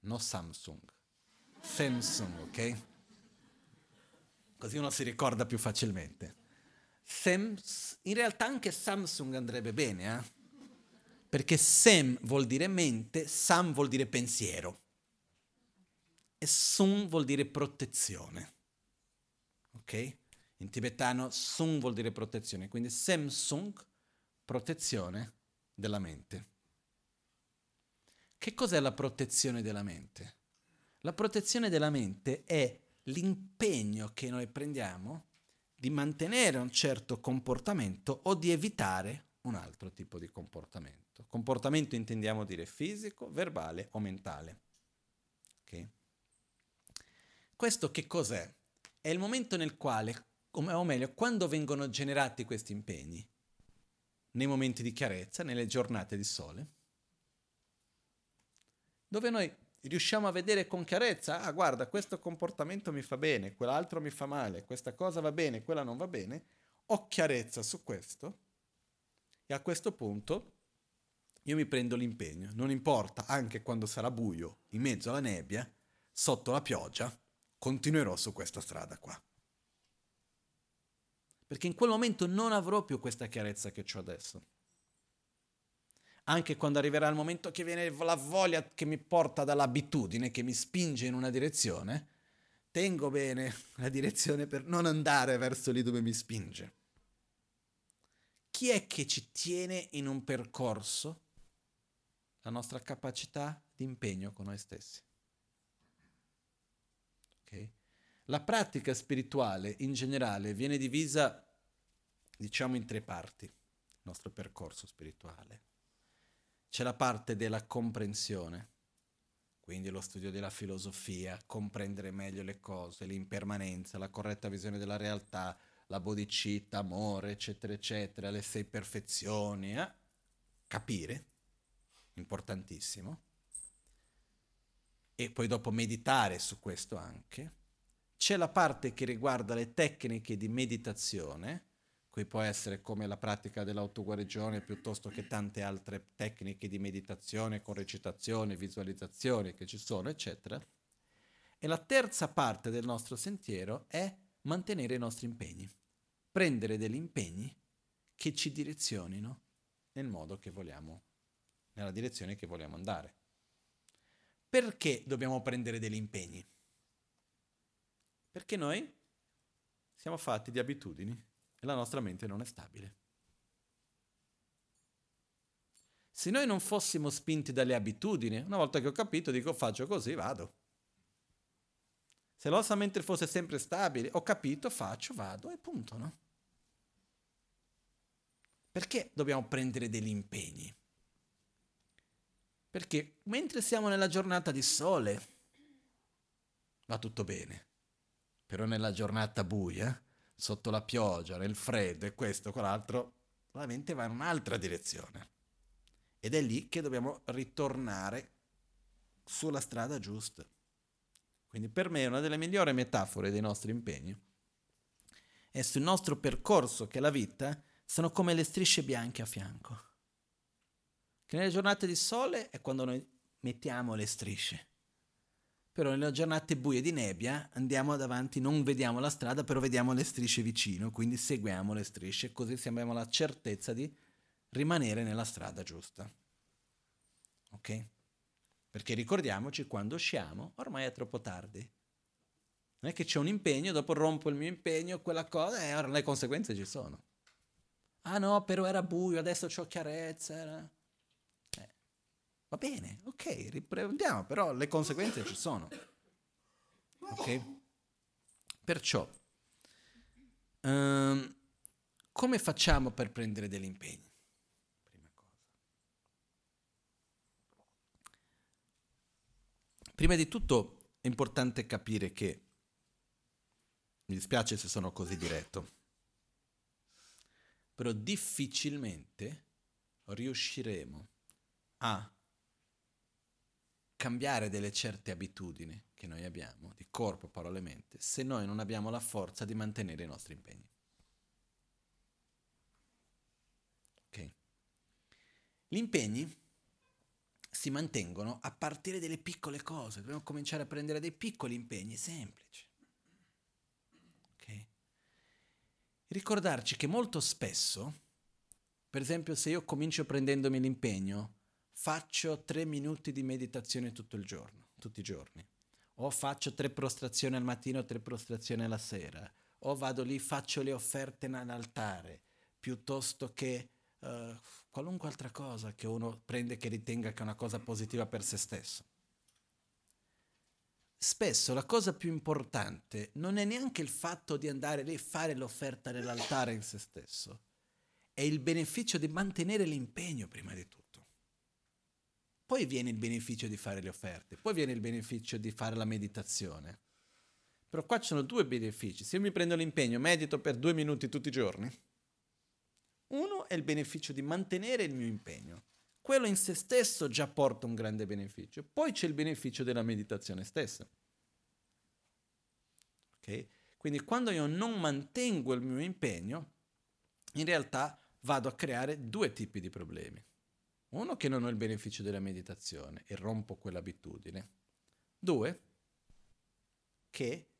no Samsung, semsung, ok? Così uno si ricorda più facilmente. Sems, in realtà anche Samsung andrebbe bene, eh? Perché sem vuol dire mente, sam vuol dire pensiero. E sun vuol dire protezione. Ok? In tibetano sun vuol dire protezione, quindi sem sung, protezione della mente. Che cos'è la protezione della mente? La protezione della mente è l'impegno che noi prendiamo di mantenere un certo comportamento o di evitare un altro tipo di comportamento. comportamento. Intendiamo dire fisico, verbale o mentale. Okay? Questo che cos'è? È il momento nel quale, o meglio, quando vengono generati questi impegni? Nei momenti di chiarezza, nelle giornate di sole, dove noi riusciamo a vedere con chiarezza, ah guarda, questo comportamento mi fa bene, quell'altro mi fa male, questa cosa va bene, quella non va bene, ho chiarezza su questo e a questo punto io mi prendo l'impegno, non importa, anche quando sarà buio, in mezzo alla nebbia, sotto la pioggia, continuerò su questa strada qua. Perché in quel momento non avrò più questa chiarezza che ho adesso. Anche quando arriverà il momento che viene la voglia che mi porta dall'abitudine, che mi spinge in una direzione, tengo bene la direzione per non andare verso lì dove mi spinge. Chi è che ci tiene in un percorso? La nostra capacità di impegno con noi stessi. Okay? La pratica spirituale in generale viene divisa, diciamo, in tre parti, il nostro percorso spirituale. C'è la parte della comprensione, quindi lo studio della filosofia, comprendere meglio le cose, l'impermanenza, la corretta visione della realtà, la bodhicitta, amore, eccetera, eccetera, le sei perfezioni, eh? capire, importantissimo e poi dopo meditare su questo anche. C'è la parte che riguarda le tecniche di meditazione, qui può essere come la pratica dell'autoguarigione piuttosto che tante altre tecniche di meditazione con recitazione, visualizzazione che ci sono, eccetera. E la terza parte del nostro sentiero è mantenere i nostri impegni, prendere degli impegni che ci direzionino nel modo che vogliamo, nella direzione che vogliamo andare. Perché dobbiamo prendere degli impegni? Perché noi siamo fatti di abitudini e la nostra mente non è stabile. Se noi non fossimo spinti dalle abitudini, una volta che ho capito, dico faccio così, vado. Se la nostra mente fosse sempre stabile, ho capito, faccio, vado e punto, no? Perché dobbiamo prendere degli impegni? Perché mentre siamo nella giornata di sole, va tutto bene. Però nella giornata buia, sotto la pioggia, nel freddo e questo, quell'altro, la mente va in un'altra direzione. Ed è lì che dobbiamo ritornare sulla strada giusta. Quindi per me una delle migliori metafore dei nostri impegni è sul nostro percorso che la vita sono come le strisce bianche a fianco che nelle giornate di sole è quando noi mettiamo le strisce. Però nelle giornate buie di nebbia andiamo davanti, non vediamo la strada, però vediamo le strisce vicino, quindi seguiamo le strisce, così abbiamo la certezza di rimanere nella strada giusta. Ok? Perché ricordiamoci, quando usciamo, ormai è troppo tardi. Non è che c'è un impegno, dopo rompo il mio impegno, quella cosa, e ora le conseguenze ci sono. Ah no, però era buio, adesso ho chiarezza. Era... Va bene, ok, riprendiamo, però le conseguenze ci sono. Ok? Perciò, um, come facciamo per prendere degli impegni? Prima cosa. Prima di tutto è importante capire che, mi dispiace se sono così diretto, però difficilmente riusciremo a cambiare delle certe abitudini che noi abbiamo, di corpo, parole e mente, se noi non abbiamo la forza di mantenere i nostri impegni. Ok? Gli impegni si mantengono a partire dalle piccole cose, dobbiamo cominciare a prendere dei piccoli impegni semplici. Ok? Ricordarci che molto spesso, per esempio se io comincio prendendomi l'impegno, faccio tre minuti di meditazione tutto il giorno, tutti i giorni. O faccio tre prostrazioni al mattino, tre prostrazioni alla sera. O vado lì, faccio le offerte all'altare, piuttosto che uh, qualunque altra cosa che uno prende che ritenga che è una cosa positiva per se stesso. Spesso la cosa più importante non è neanche il fatto di andare lì e fare l'offerta nell'altare in se stesso, è il beneficio di mantenere l'impegno prima di tutto. poi viene il beneficio di fare le offerte, poi viene il beneficio di fare la meditazione. Però qua ci sono due benefici. Se io mi prendo l'impegno, medito per due minuti tutti i giorni, uno è il beneficio di mantenere il mio impegno. Quello in se stesso già porta un grande beneficio. Poi c'è il beneficio della meditazione stessa. Okay? Quindi quando io non mantengo il mio impegno, in realtà vado a creare due tipi di problemi. Uno, che non ho il beneficio della meditazione e rompo quell'abitudine. Due, che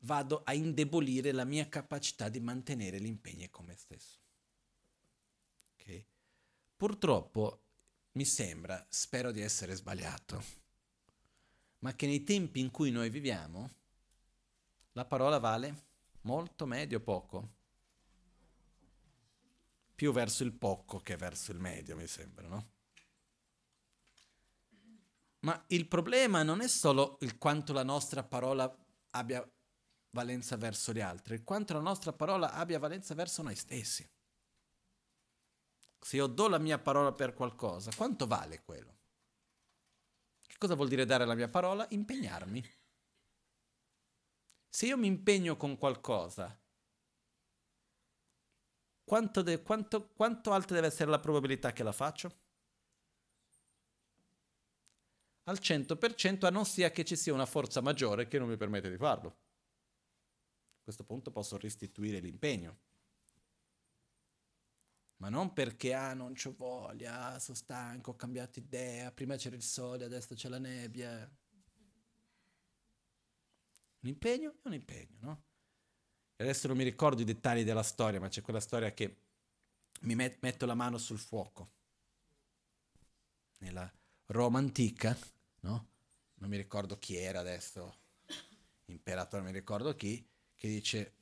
vado a indebolire la mia capacità di mantenere l'impegno con me stesso. Purtroppo mi sembra, spero di essere sbagliato, ma che nei tempi in cui noi viviamo la parola vale molto, medio, poco più verso il poco che verso il medio, mi sembra, no? Ma il problema non è solo il quanto la nostra parola abbia valenza verso gli altri, il quanto la nostra parola abbia valenza verso noi stessi. Se io do la mia parola per qualcosa, quanto vale quello? Che cosa vuol dire dare la mia parola? Impegnarmi. Se io mi impegno con qualcosa, quanto, de- quanto, quanto alta deve essere la probabilità che la faccio? Al 100% a non sia che ci sia una forza maggiore che non mi permette di farlo. A questo punto posso restituire l'impegno. Ma non perché, ah, non c'ho voglia, ah, sono stanco, ho cambiato idea, prima c'era il sole, adesso c'è la nebbia. Un impegno è un impegno, no? adesso non mi ricordo i dettagli della storia, ma c'è quella storia che mi met- metto la mano sul fuoco. Nella Roma antica, no? Non mi ricordo chi era adesso, imperatore, non mi ricordo chi, che dice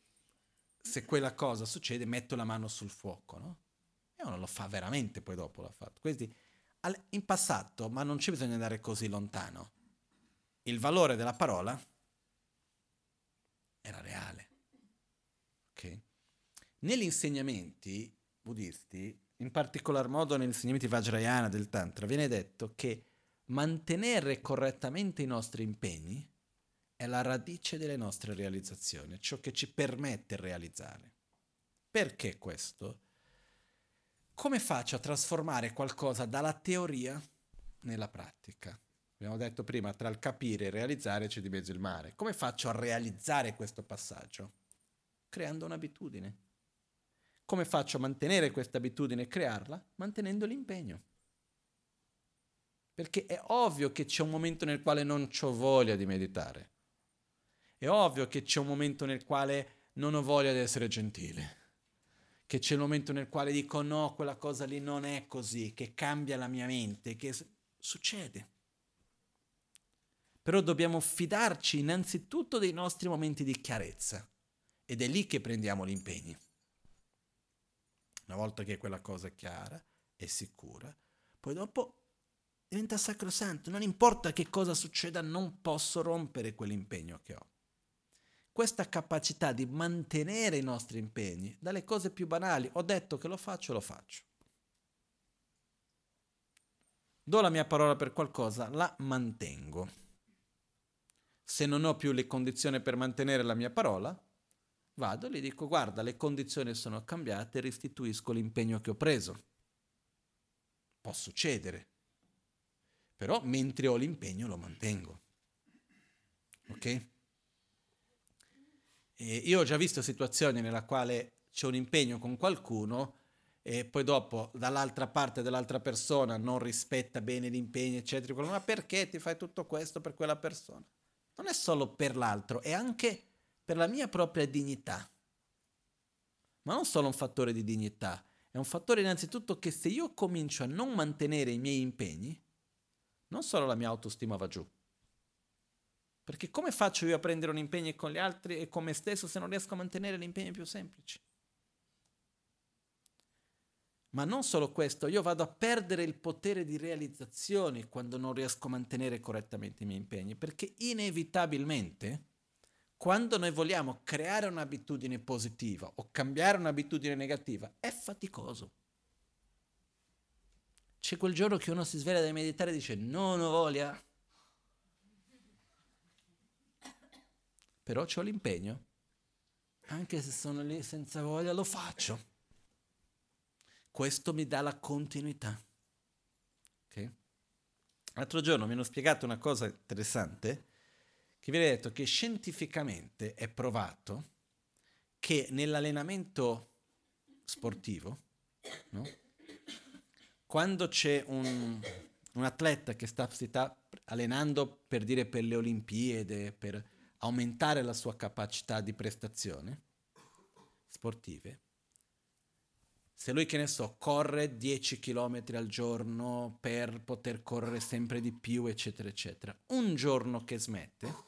se quella cosa succede metto la mano sul fuoco, no? Uno lo fa veramente poi dopo l'ha fatto. Quindi in passato, ma non c'è bisogno di andare così lontano, il valore della parola era reale. Okay. Negli insegnamenti buddisti, in particolar modo negli insegnamenti Vajrayana del Tantra, viene detto che mantenere correttamente i nostri impegni è la radice delle nostre realizzazioni, ciò che ci permette di realizzare. Perché questo? Come faccio a trasformare qualcosa dalla teoria nella pratica? Abbiamo detto prima, tra il capire e il realizzare c'è di mezzo il mare. Come faccio a realizzare questo passaggio? creando un'abitudine. Come faccio a mantenere questa abitudine e crearla? Mantenendo l'impegno. Perché è ovvio che c'è un momento nel quale non ho voglia di meditare. È ovvio che c'è un momento nel quale non ho voglia di essere gentile. Che c'è il momento nel quale dico no, quella cosa lì non è così, che cambia la mia mente, che succede. Però dobbiamo fidarci innanzitutto dei nostri momenti di chiarezza ed è lì che prendiamo gli impegni. Una volta che quella cosa è chiara, è sicura, poi dopo diventa sacrosanto. Non importa che cosa succeda, non posso rompere quell'impegno che ho. Questa capacità di mantenere i nostri impegni, dalle cose più banali, ho detto che lo faccio, lo faccio. Do la mia parola per qualcosa, la mantengo. Se non ho più le condizioni per mantenere la mia parola, vado e gli dico guarda le condizioni sono cambiate, restituisco l'impegno che ho preso. Può succedere, però mentre ho l'impegno lo mantengo. Ok? E io ho già visto situazioni nella quale c'è un impegno con qualcuno e poi dopo dall'altra parte dell'altra persona non rispetta bene l'impegno, eccetera, ma perché ti fai tutto questo per quella persona? Non è solo per l'altro, è anche per la mia propria dignità. Ma non solo un fattore di dignità, è un fattore innanzitutto che se io comincio a non mantenere i miei impegni, non solo la mia autostima va giù. Perché come faccio io a prendere un impegno con gli altri e con me stesso se non riesco a mantenere gli impegni più semplici? Ma non solo questo, io vado a perdere il potere di realizzazione quando non riesco a mantenere correttamente i miei impegni, perché inevitabilmente quando noi vogliamo creare un'abitudine positiva o cambiare un'abitudine negativa, è faticoso. C'è quel giorno che uno si sveglia da meditare e dice non ho voglia. Però ho l'impegno. Anche se sono lì senza voglia, lo faccio. Questo mi dà la continuità. Okay? L'altro giorno mi hanno spiegato una cosa interessante, che vi ho detto che scientificamente è provato che nell'allenamento sportivo, no? quando c'è un, un, atleta che sta, si sta allenando per dire per le Olimpiadi, per aumentare la sua capacità di prestazione sportive, se lui che ne so corre 10 km al giorno per poter correre sempre di più, eccetera, eccetera, un giorno che smette,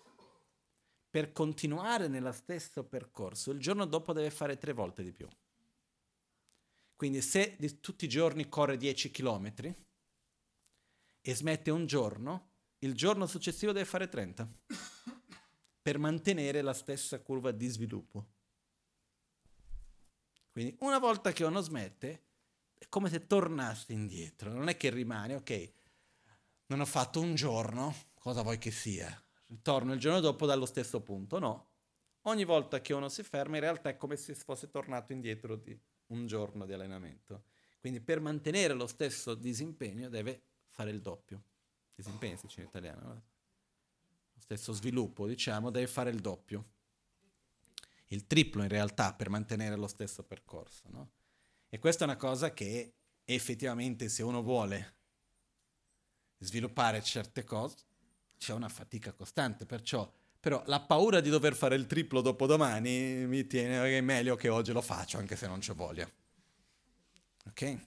per continuare nello stesso percorso, il giorno dopo deve fare tre volte di più. Quindi se tutti i giorni corre 10 km e smette un giorno, il giorno successivo deve fare 30 per mantenere la stessa curva di sviluppo. Quindi una volta che uno smette, è come se tornasse indietro, non è che rimane, ok, non ho fatto un giorno, cosa vuoi che sia? Ritorno il giorno dopo dallo stesso punto, no. Ogni volta che uno si ferma, in realtà è come se fosse tornato indietro di un giorno di allenamento. Quindi per mantenere lo stesso disimpegno deve fare il doppio. Disimpegno si dice in italiano, stesso sviluppo, diciamo, deve fare il doppio. Il triplo in realtà per mantenere lo stesso percorso, no? E questa è una cosa che effettivamente se uno vuole sviluppare certe cose, c'è una fatica costante, perciò però la paura di dover fare il triplo dopo domani mi tiene che è meglio che oggi lo faccio, anche se non c'ho voglia. Ok?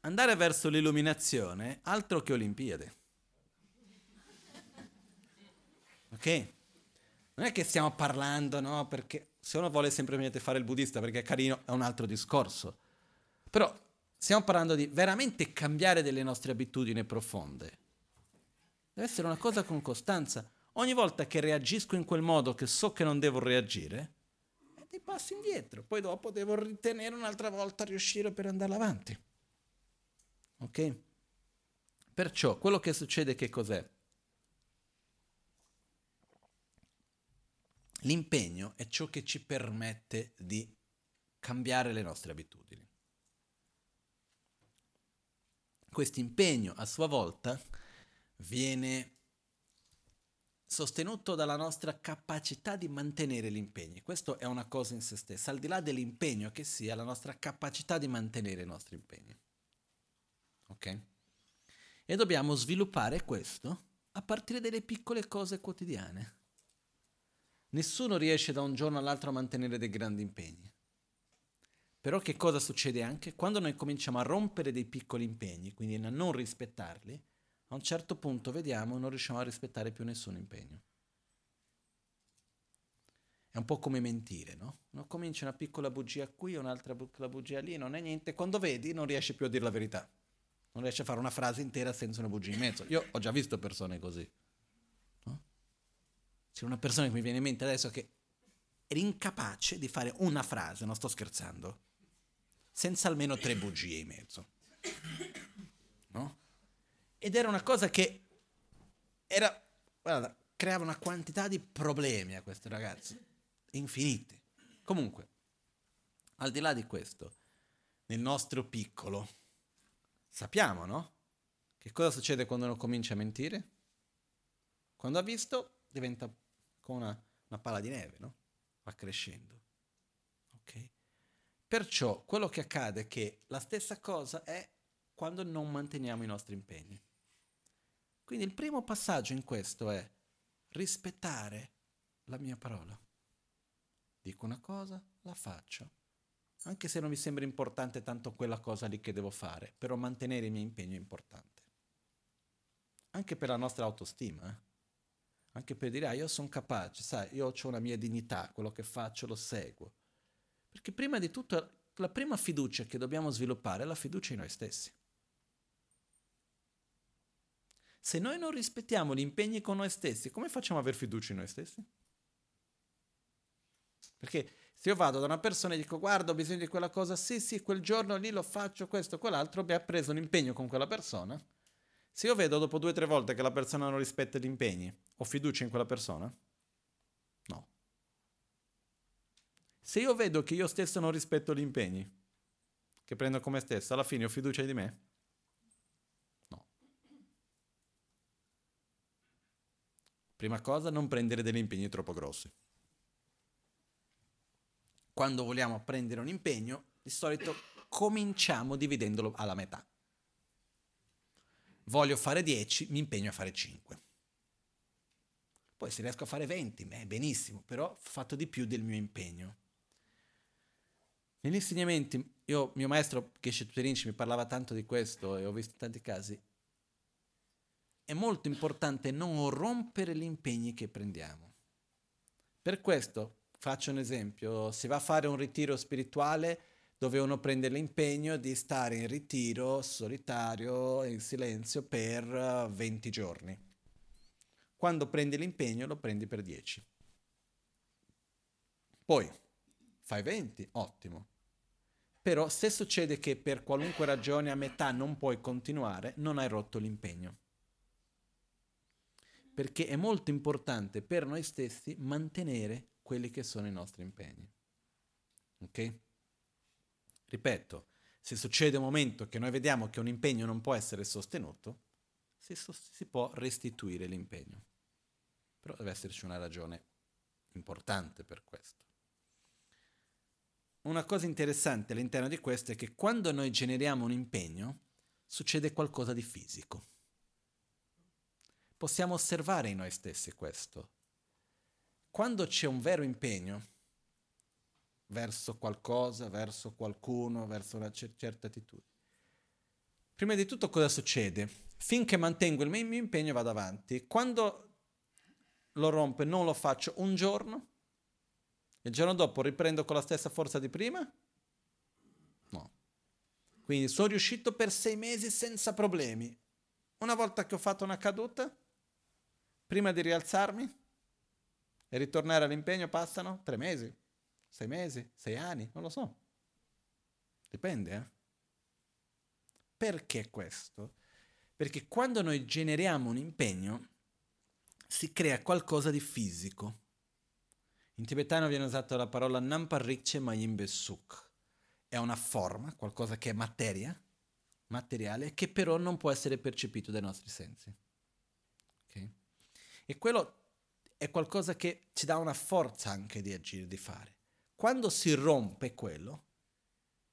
Andare verso l'illuminazione, altro che Olimpiade. Ok? Non è che stiamo parlando, no? Perché se uno vuole semplicemente fare il buddista perché è carino, è un altro discorso. Però stiamo parlando di veramente cambiare delle nostre abitudini profonde. Deve essere una cosa con costanza ogni volta che reagisco in quel modo che so che non devo reagire, ti passi indietro, poi dopo devo ritenere un'altra volta riuscire per andare avanti. Ok? Perciò quello che succede che cos'è? L'impegno è ciò che ci permette di cambiare le nostre abitudini. Questo impegno a sua volta viene sostenuto dalla nostra capacità di mantenere gli impegni. Questo è una cosa in se stessa, al di là dell'impegno che sia, la nostra capacità di mantenere i nostri impegni. Ok? E dobbiamo sviluppare questo a partire dalle piccole cose quotidiane. Nessuno riesce da un giorno all'altro a mantenere dei grandi impegni. Però che cosa succede anche? Quando noi cominciamo a rompere dei piccoli impegni, quindi a non rispettarli, a un certo punto vediamo non riusciamo a rispettare più nessun impegno. È un po' come mentire, no? no? Cominci una piccola bugia qui, un'altra piccola bugia lì, non è niente. Quando vedi non riesci più a dire la verità. Non riesci a fare una frase intera senza una bugia in mezzo. Io ho già visto persone così. C'è una persona che mi viene in mente adesso che era incapace di fare una frase, non sto scherzando, senza almeno tre bugie in mezzo. No? Ed era una cosa che era, guarda, creava una quantità di problemi a questo ragazzo, infiniti. Comunque, al di là di questo, nel nostro piccolo, sappiamo, no? Che cosa succede quando uno comincia a mentire? Quando ha visto, diventa come una, una palla di neve, no? Va crescendo. Ok? Perciò quello che accade è che la stessa cosa è quando non manteniamo i nostri impegni. Quindi il primo passaggio in questo è rispettare la mia parola. Dico una cosa, la faccio. Anche se non mi sembra importante tanto quella cosa lì che devo fare, però mantenere il mio impegno è importante. Anche per la nostra autostima, eh? Anche per dire, ah, io sono capace, sai, io ho una mia dignità, quello che faccio lo seguo. Perché prima di tutto la prima fiducia che dobbiamo sviluppare è la fiducia in noi stessi. Se noi non rispettiamo gli impegni con noi stessi, come facciamo ad avere fiducia in noi stessi? Perché Se io vado da una persona e dico guarda ho bisogno di quella cosa, sì sì, quel giorno lì lo faccio, questo, quell'altro, mi ha preso un impegno con quella persona. Se io vedo dopo due o tre volte che la persona non rispetta gli impegni, ho fiducia in quella persona? No. Se io vedo che io stesso non rispetto gli impegni, che prendo come stesso, alla fine ho fiducia di me? No. Prima cosa, non prendere degli impegni troppo grossi quando vogliamo prendere un impegno, di solito cominciamo dividendolo alla metà. Voglio fare 10, mi impegno a fare 5. Poi se riesco a fare 20, beh, benissimo, però ho fatto di più del mio impegno. Negli insegnamenti, io, mio maestro Geshe Tuterinci mi parlava tanto di questo e ho visto tanti casi. È molto importante non rompere gli impegni che prendiamo. Per questo Faccio un esempio, si va a fare un ritiro spirituale dove uno prende l'impegno di stare in ritiro solitario, in silenzio, per 20 eh, giorni. Quando prendi l'impegno lo prendi per 10. Poi fai 20, ottimo. Però se succede che per qualunque ragione a metà non puoi continuare, non hai rotto l'impegno. Perché è molto importante per noi stessi mantenere quelli che sono i nostri impegni. Ok? Ripeto, se succede un momento che noi vediamo che un impegno non può essere sostenuto, si, si può restituire l'impegno. Però deve esserci una ragione importante per questo. Una cosa interessante all'interno di questo è che quando noi generiamo un impegno, succede qualcosa di fisico. Possiamo osservare in noi stessi questo quando c'è un vero impegno verso qualcosa, verso qualcuno, verso una certa attitudine, prima di tutto cosa succede? Finché mantengo il mio impegno vado avanti. Quando lo rompo e non lo faccio un giorno, il giorno dopo riprendo con la stessa forza di prima? No. Quindi sono riuscito per sei mesi senza problemi. Una volta che ho fatto una caduta, prima di rialzarmi, e ritornare all'impegno passano tre mesi, sei mesi, sei anni, non lo so. Dipende, eh? Perché questo? Perché quando noi generiamo un impegno si crea qualcosa di fisico. In tibetano viene usata la parola Namparriche Mayimbe Suk. È una forma, qualcosa che è materia, materiale, che però non può essere percepito dai nostri sensi. Okay? E quello è qualcosa che ci dà una forza anche di agire, di fare. Quando si rompe quello,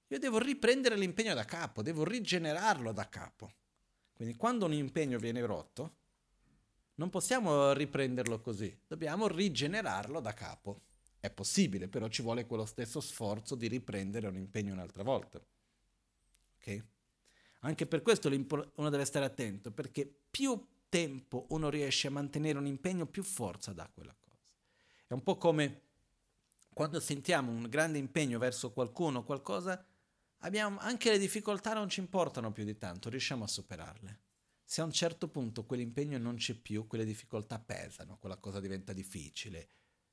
io devo riprendere l'impegno da capo, devo rigenerarlo da capo. Quindi quando un impegno viene rotto, non possiamo riprenderlo così, dobbiamo rigenerarlo da capo. È possibile, però ci vuole quello stesso sforzo di riprendere un impegno un'altra volta. Ok? Anche per questo uno deve stare attento, perché più tempo uno riesce a mantenere un impegno, più forza dà quella cosa. È un po' come quando sentiamo un grande impegno verso qualcuno, qualcosa, abbiamo, anche le difficoltà non ci importano più di tanto, riusciamo a superarle. Se a un certo punto quell'impegno non c'è più, quelle difficoltà pesano, quella cosa diventa difficile,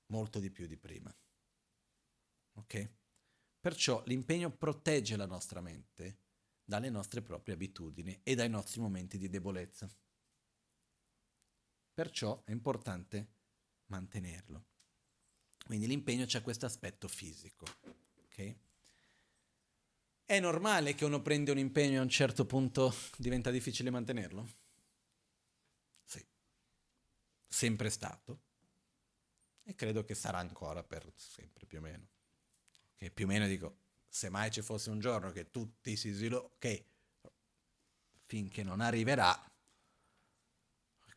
molto di più di prima. Ok? Perciò l'impegno protegge la nostra mente dalle nostre proprie abitudini e dai nostri momenti di debolezza. Perciò è importante mantenerlo. Quindi l'impegno c'è questo aspetto fisico. Okay? È normale che uno prende un impegno e a un certo punto diventa difficile mantenerlo? Sì. Sempre stato. E credo che sarà ancora per sempre più o meno. Che più o meno dico, se mai ci fosse un giorno che tutti si sviluppano, ok, finché non arriverà,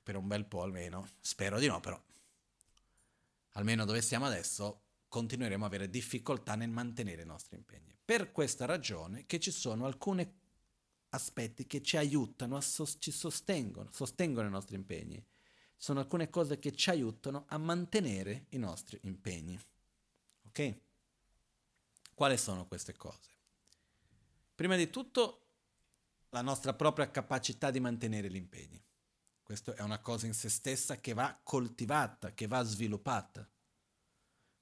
per un bel po' almeno, spero di no però, almeno dove siamo adesso continueremo ad avere difficoltà nel mantenere i nostri impegni. Per questa ragione che ci sono alcuni aspetti che ci aiutano, sos- ci sostengono, sostengono i nostri impegni. Ci sono alcune cose che ci aiutano a mantenere i nostri impegni. Ok? Quali sono queste cose? Prima di tutto la nostra propria capacità di mantenere gli impegni. Questa è una cosa in se stessa che va coltivata, che va sviluppata.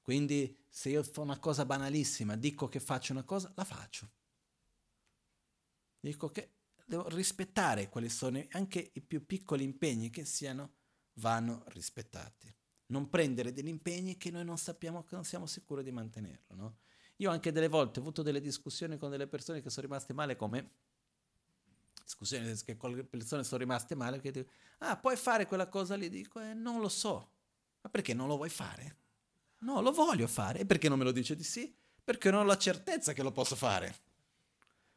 Quindi se io fa una cosa banalissima, dico che faccio una cosa, la faccio. Dico che devo rispettare quali sono anche i più piccoli impegni che siano, vanno rispettati. Non prendere degli impegni che noi non sappiamo, che non siamo sicuri di mantenerlo. No? Io anche delle volte ho avuto delle discussioni con delle persone che sono rimaste male come discussioni che con le persone sono rimaste male che dico, ah puoi fare quella cosa lì? Dico, eh, non lo so. Ma perché non lo vuoi fare? No, lo voglio fare. E perché non me lo dice di sì? Perché non ho la certezza che lo posso fare.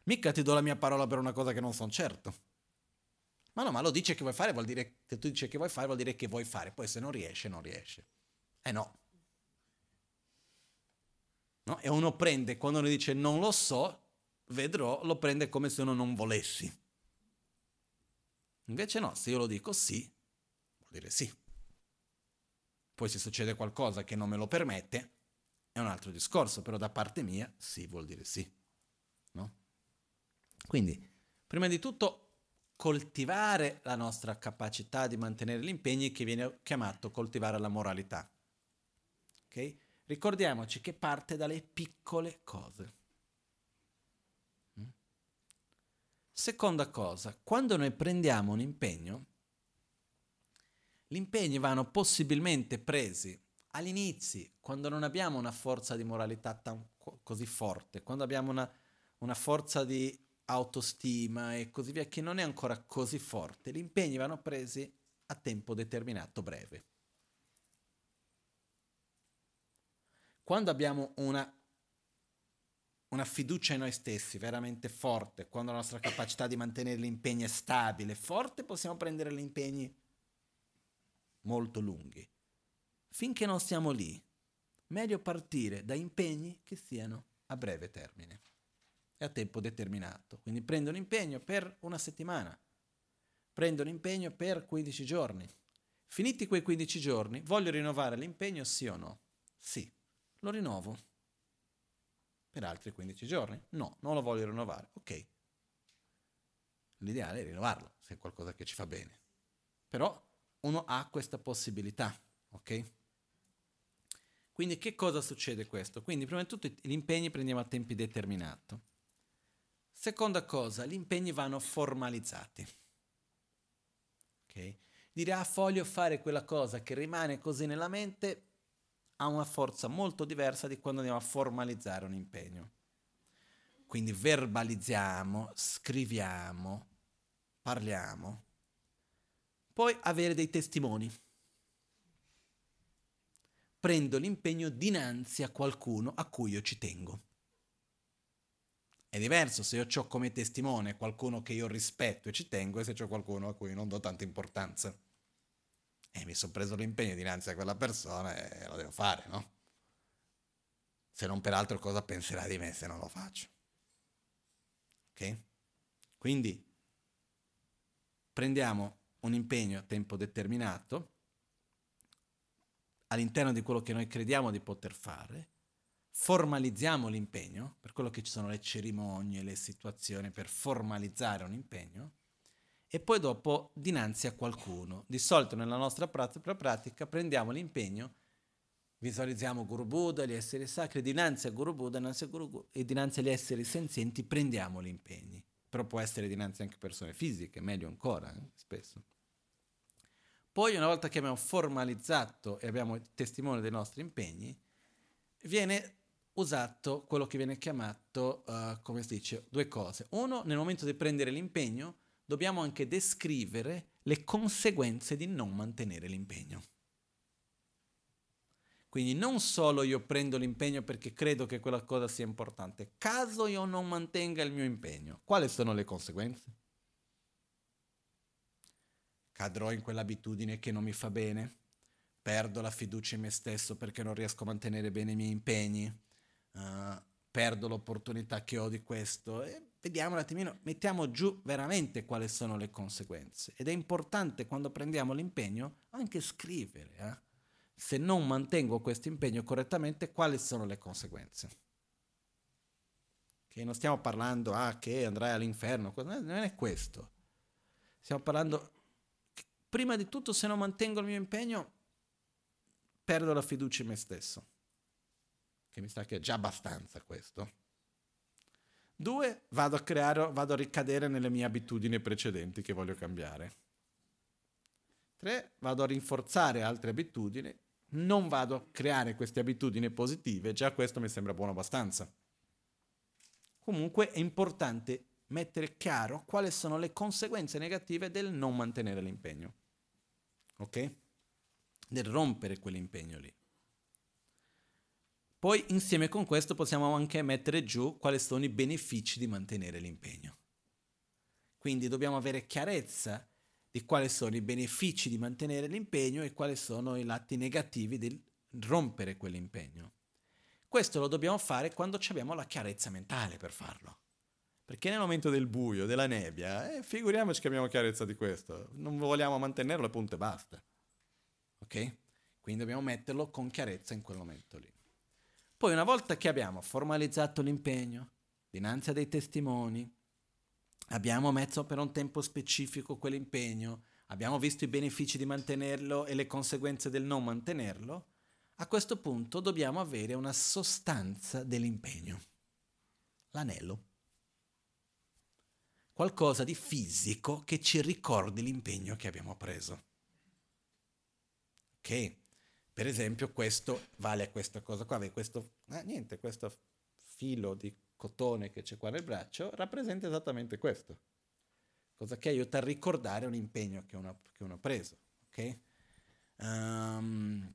Mica ti do la mia parola per una cosa che non sono certo. Ma no, ma lo dice che vuoi fare, vuol dire che tu dici che vuoi fare, vuol dire che vuoi fare. Poi se non riesce, non riesce. Eh no. no? E uno prende, quando uno dice non lo so, vedrò, lo prende come se uno non volessi. Invece no, se io lo dico sì, vuol dire sì. Poi se succede qualcosa che non me lo permette, è un altro discorso, però da parte mia sì vuol dire sì. No? Quindi, prima di tutto, coltivare la nostra capacità di mantenere gli impegni che viene chiamato coltivare la moralità. Okay? Ricordiamoci che parte dalle piccole cose. Seconda cosa, quando noi prendiamo un impegno, gli impegni vanno possibilmente presi all'inizio, quando non abbiamo una forza di moralità tan, così forte, quando abbiamo una, una forza di autostima e così via, che non è ancora così forte, gli impegni vanno presi a tempo determinato breve. Quando abbiamo una, una fiducia in noi stessi veramente forte, quando la nostra capacità di mantenere l'impegno è stabile, forte, possiamo prendere gli impegni molto lunghi. Finché non siamo lì, meglio partire da impegni che siano a breve termine e a tempo determinato. Quindi prendo un impegno per una settimana, prendo un impegno per 15 giorni. Finiti quei 15 giorni, voglio rinnovare l'impegno sì o no? Sì, lo rinnovo. Per altri 15 giorni? No, non lo voglio rinnovare. Ok. L'ideale è rinnovarlo, se è qualcosa che ci fa bene. Però uno ha questa possibilità, ok? Quindi che cosa succede questo? Quindi prima di tutto gli impegni prendiamo a tempi determinati. Seconda cosa, gli impegni vanno formalizzati. Ok? Dire ah voglio fare quella cosa che rimane così nella mente ha una forza molto diversa di quando andiamo a formalizzare un impegno. Quindi verbalizziamo, scriviamo, parliamo poi avere dei testimoni. Prendo l'impegno dinanzi a qualcuno a cui io ci tengo. È diverso se io ho come testimone qualcuno che io rispetto e ci tengo e se ho qualcuno a cui non do tanta importanza. E mi sono preso l'impegno dinanzi a quella persona e lo devo fare, no? Se non per altro cosa penserà di me se non lo faccio. Ok? Quindi prendiamo un impegno a tempo determinato all'interno di quello che noi crediamo di poter fare, formalizziamo l'impegno, per quello che ci sono le cerimonie, le situazioni per formalizzare un impegno, e poi dopo dinanzi a qualcuno. Di solito nella nostra pratica prendiamo l'impegno, visualizziamo Guru Buddha, gli esseri sacri, dinanzi a Guru Buddha dinanzi a Guru, e dinanzi agli esseri senzienti prendiamo gli impegni però può essere dinanzi anche a persone fisiche, meglio ancora, eh, spesso. Poi una volta che abbiamo formalizzato e abbiamo il testimone dei nostri impegni, viene usato quello che viene chiamato, uh, come si dice, due cose. Uno, nel momento di prendere l'impegno, dobbiamo anche descrivere le conseguenze di non mantenere l'impegno. Quindi non solo io prendo l'impegno perché credo che quella cosa sia importante, caso io non mantenga il mio impegno, quali sono le conseguenze? Cadrò in quell'abitudine che non mi fa bene, perdo la fiducia in me stesso perché non riesco a mantenere bene i miei impegni, uh, perdo l'opportunità che ho di questo e vediamo un attimino, mettiamo giù veramente quali sono le conseguenze. Ed è importante quando prendiamo l'impegno anche scrivere. Eh? se non mantengo questo impegno correttamente, quali sono le conseguenze? Che non stiamo parlando, ah, che andrai all'inferno, non è questo. Stiamo parlando, prima di tutto, se non mantengo il mio impegno, perdo la fiducia in me stesso. che mi sa che è già abbastanza questo. Due, vado a creare, vado a ricadere nelle mie abitudini precedenti che voglio cambiare. Tre, vado a rinforzare altre abitudini, non vado a creare queste abitudini positive, già questo mi sembra buono abbastanza. Comunque è importante mettere chiaro quali sono le conseguenze negative del non mantenere l'impegno. Ok? Del rompere quell'impegno lì. Poi insieme con questo possiamo anche mettere giù quali sono i benefici di mantenere l'impegno. Quindi dobbiamo avere chiarezza di quali sono i benefici di mantenere l'impegno e quali sono i lati negativi di rompere quell'impegno. Questo lo dobbiamo fare quando abbiamo la chiarezza mentale per farlo. Perché nel momento del buio, della nebbia, eh, figuriamoci che abbiamo chiarezza di questo. Non vogliamo mantenerlo e punto e basta. Ok? Quindi dobbiamo metterlo con chiarezza in quel momento lì. Poi una volta che abbiamo formalizzato l'impegno, dinanzi a dei testimoni, abbiamo messo per un tempo specifico quell'impegno, abbiamo visto i benefici di mantenerlo e le conseguenze del non mantenerlo, a questo punto dobbiamo avere una sostanza dell'impegno, l'anello. Qualcosa di fisico che ci ricordi l'impegno che abbiamo preso. Ok? Per esempio questo vale a questa cosa qua, questo, ah, niente, questo filo di cotone che c'è qua nel braccio rappresenta esattamente questo. Cosa che aiuta a ricordare un impegno che uno, che uno ha preso. Ok? Um,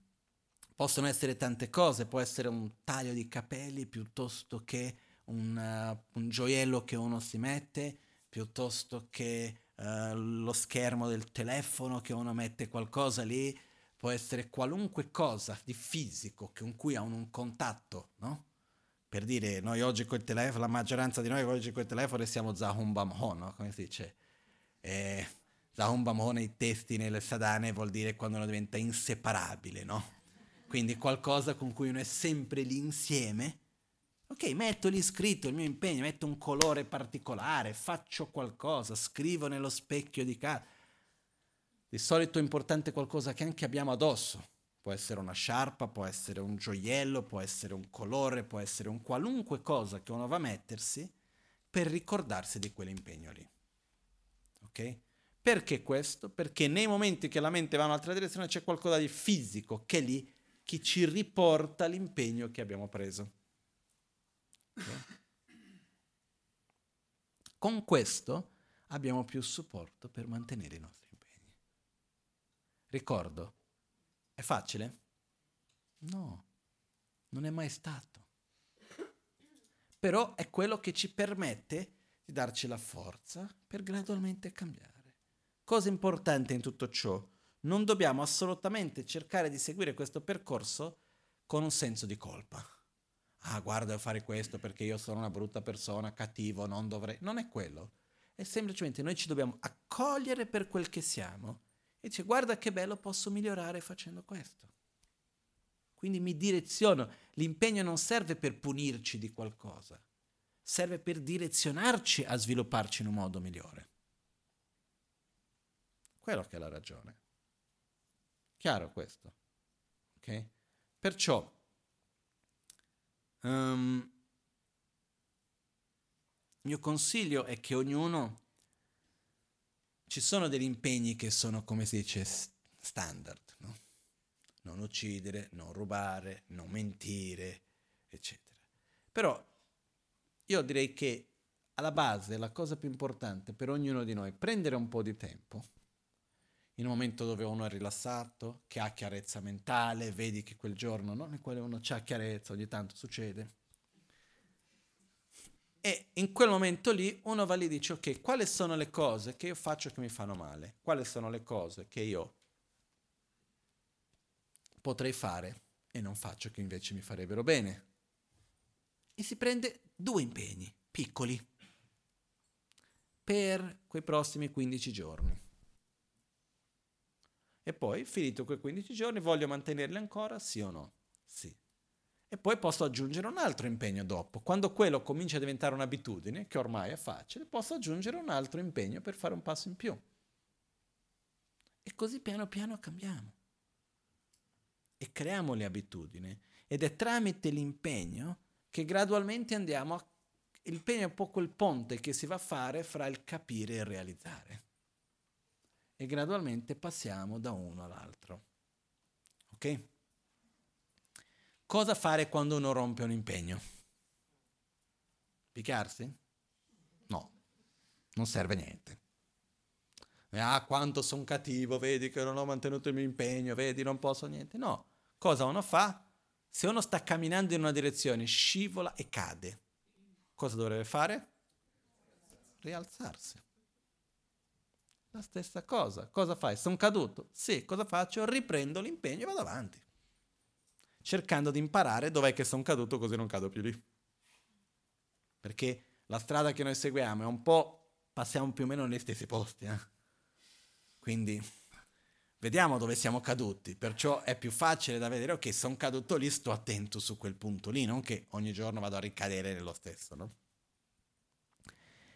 Possono essere tante cose, può essere un taglio di capelli piuttosto che un, uh, un gioiello che uno si mette, piuttosto che uh, lo schermo del telefono che uno mette qualcosa lì, può essere qualunque cosa di fisico con cui ha un, un contatto, no? Per dire, noi oggi col telefono, la maggioranza di noi oggi col telefono siamo Zahumbamho, no? Come si dice? Eh, Zahumbamho nei testi, nelle sadane vuol dire quando uno diventa inseparabile, no? quindi qualcosa con cui uno è sempre lì insieme. Ok, metto lì scritto il mio impegno, metto un colore particolare, faccio qualcosa, scrivo nello specchio di casa. Di solito è importante qualcosa che anche abbiamo addosso. Può essere una sciarpa, può essere un gioiello, può essere un colore, può essere un qualunque cosa che uno va a mettersi per ricordarsi di quell'impegno lì. Ok? Perché questo? Perché nei momenti che la mente va in un'altra direzione c'è qualcosa di fisico che lì che ci riporta l'impegno che abbiamo preso. Okay? Con questo abbiamo più supporto per mantenere i nostri. Ricordo, è facile? No, non è mai stato. Però è quello che ci permette di darci la forza per gradualmente cambiare. Cosa importante in tutto ciò? non dobbiamo assolutamente cercare di seguire questo percorso con un senso di colpa. Ah, guarda, devo fare questo perché io sono una brutta persona, cattivo, non dovrei. Non è quello. È semplicemente noi ci dobbiamo accogliere per quel che siamo e dice guarda che bello posso migliorare facendo questo. Quindi mi direziono. L'impegno non serve per punirci di qualcosa, serve per direzionarci a svilupparci in un modo migliore. Quello che è la ragione. Chiaro questo? Ok? Perciò um, il mio consiglio è che ognuno ci sono degli impegni che sono, come si dice, standard, no? Non uccidere, non rubare, non mentire, eccetera. Però io direi che alla base la cosa più importante per ognuno di noi è prendere un po' di tempo in un momento dove uno è rilassato, che ha chiarezza mentale, vedi che quel giorno no, nel quale uno ha chiarezza, ogni tanto succede. E in quel momento lì uno va lì e dice, ok, quali sono le cose che io faccio che mi fanno male? Quali sono le cose che io potrei fare e non faccio che invece mi farebbero bene? E si prende due impegni piccoli per quei prossimi 15 giorni. E poi, finito quei 15 giorni, voglio mantenerli ancora, sì o no? Sì. E poi posso aggiungere un altro impegno dopo. Quando quello comincia a diventare un'abitudine, che ormai è facile, posso aggiungere un altro impegno per fare un passo in più. E così piano piano cambiamo. e creiamo le abitudini ed è tramite l'impegno che gradualmente andiamo a... L'impegno è un po' quel ponte che si va a fare fra il capire e il realizzare. E gradualmente passiamo da uno all'altro. Ok? Cosa fare quando uno rompe un impegno? Picchiarsi? No, non serve niente. Ah, quanto sono cattivo, vedi che non ho mantenuto il mio impegno, vedi, non posso niente. No, cosa uno fa? Se uno sta camminando in una direzione, scivola e cade, cosa dovrebbe fare? Rialzarsi. La stessa cosa. Cosa fai? Sono caduto? Sì, cosa faccio? Riprendo l'impegno e vado avanti. Cercando di imparare dov'è che sono caduto così non cado più lì. Perché la strada che noi seguiamo è un po', passiamo più o meno negli stessi posti. Eh? Quindi vediamo dove siamo caduti, perciò è più facile da vedere, ok, sono caduto lì, sto attento su quel punto lì, non che ogni giorno vado a ricadere nello stesso, no?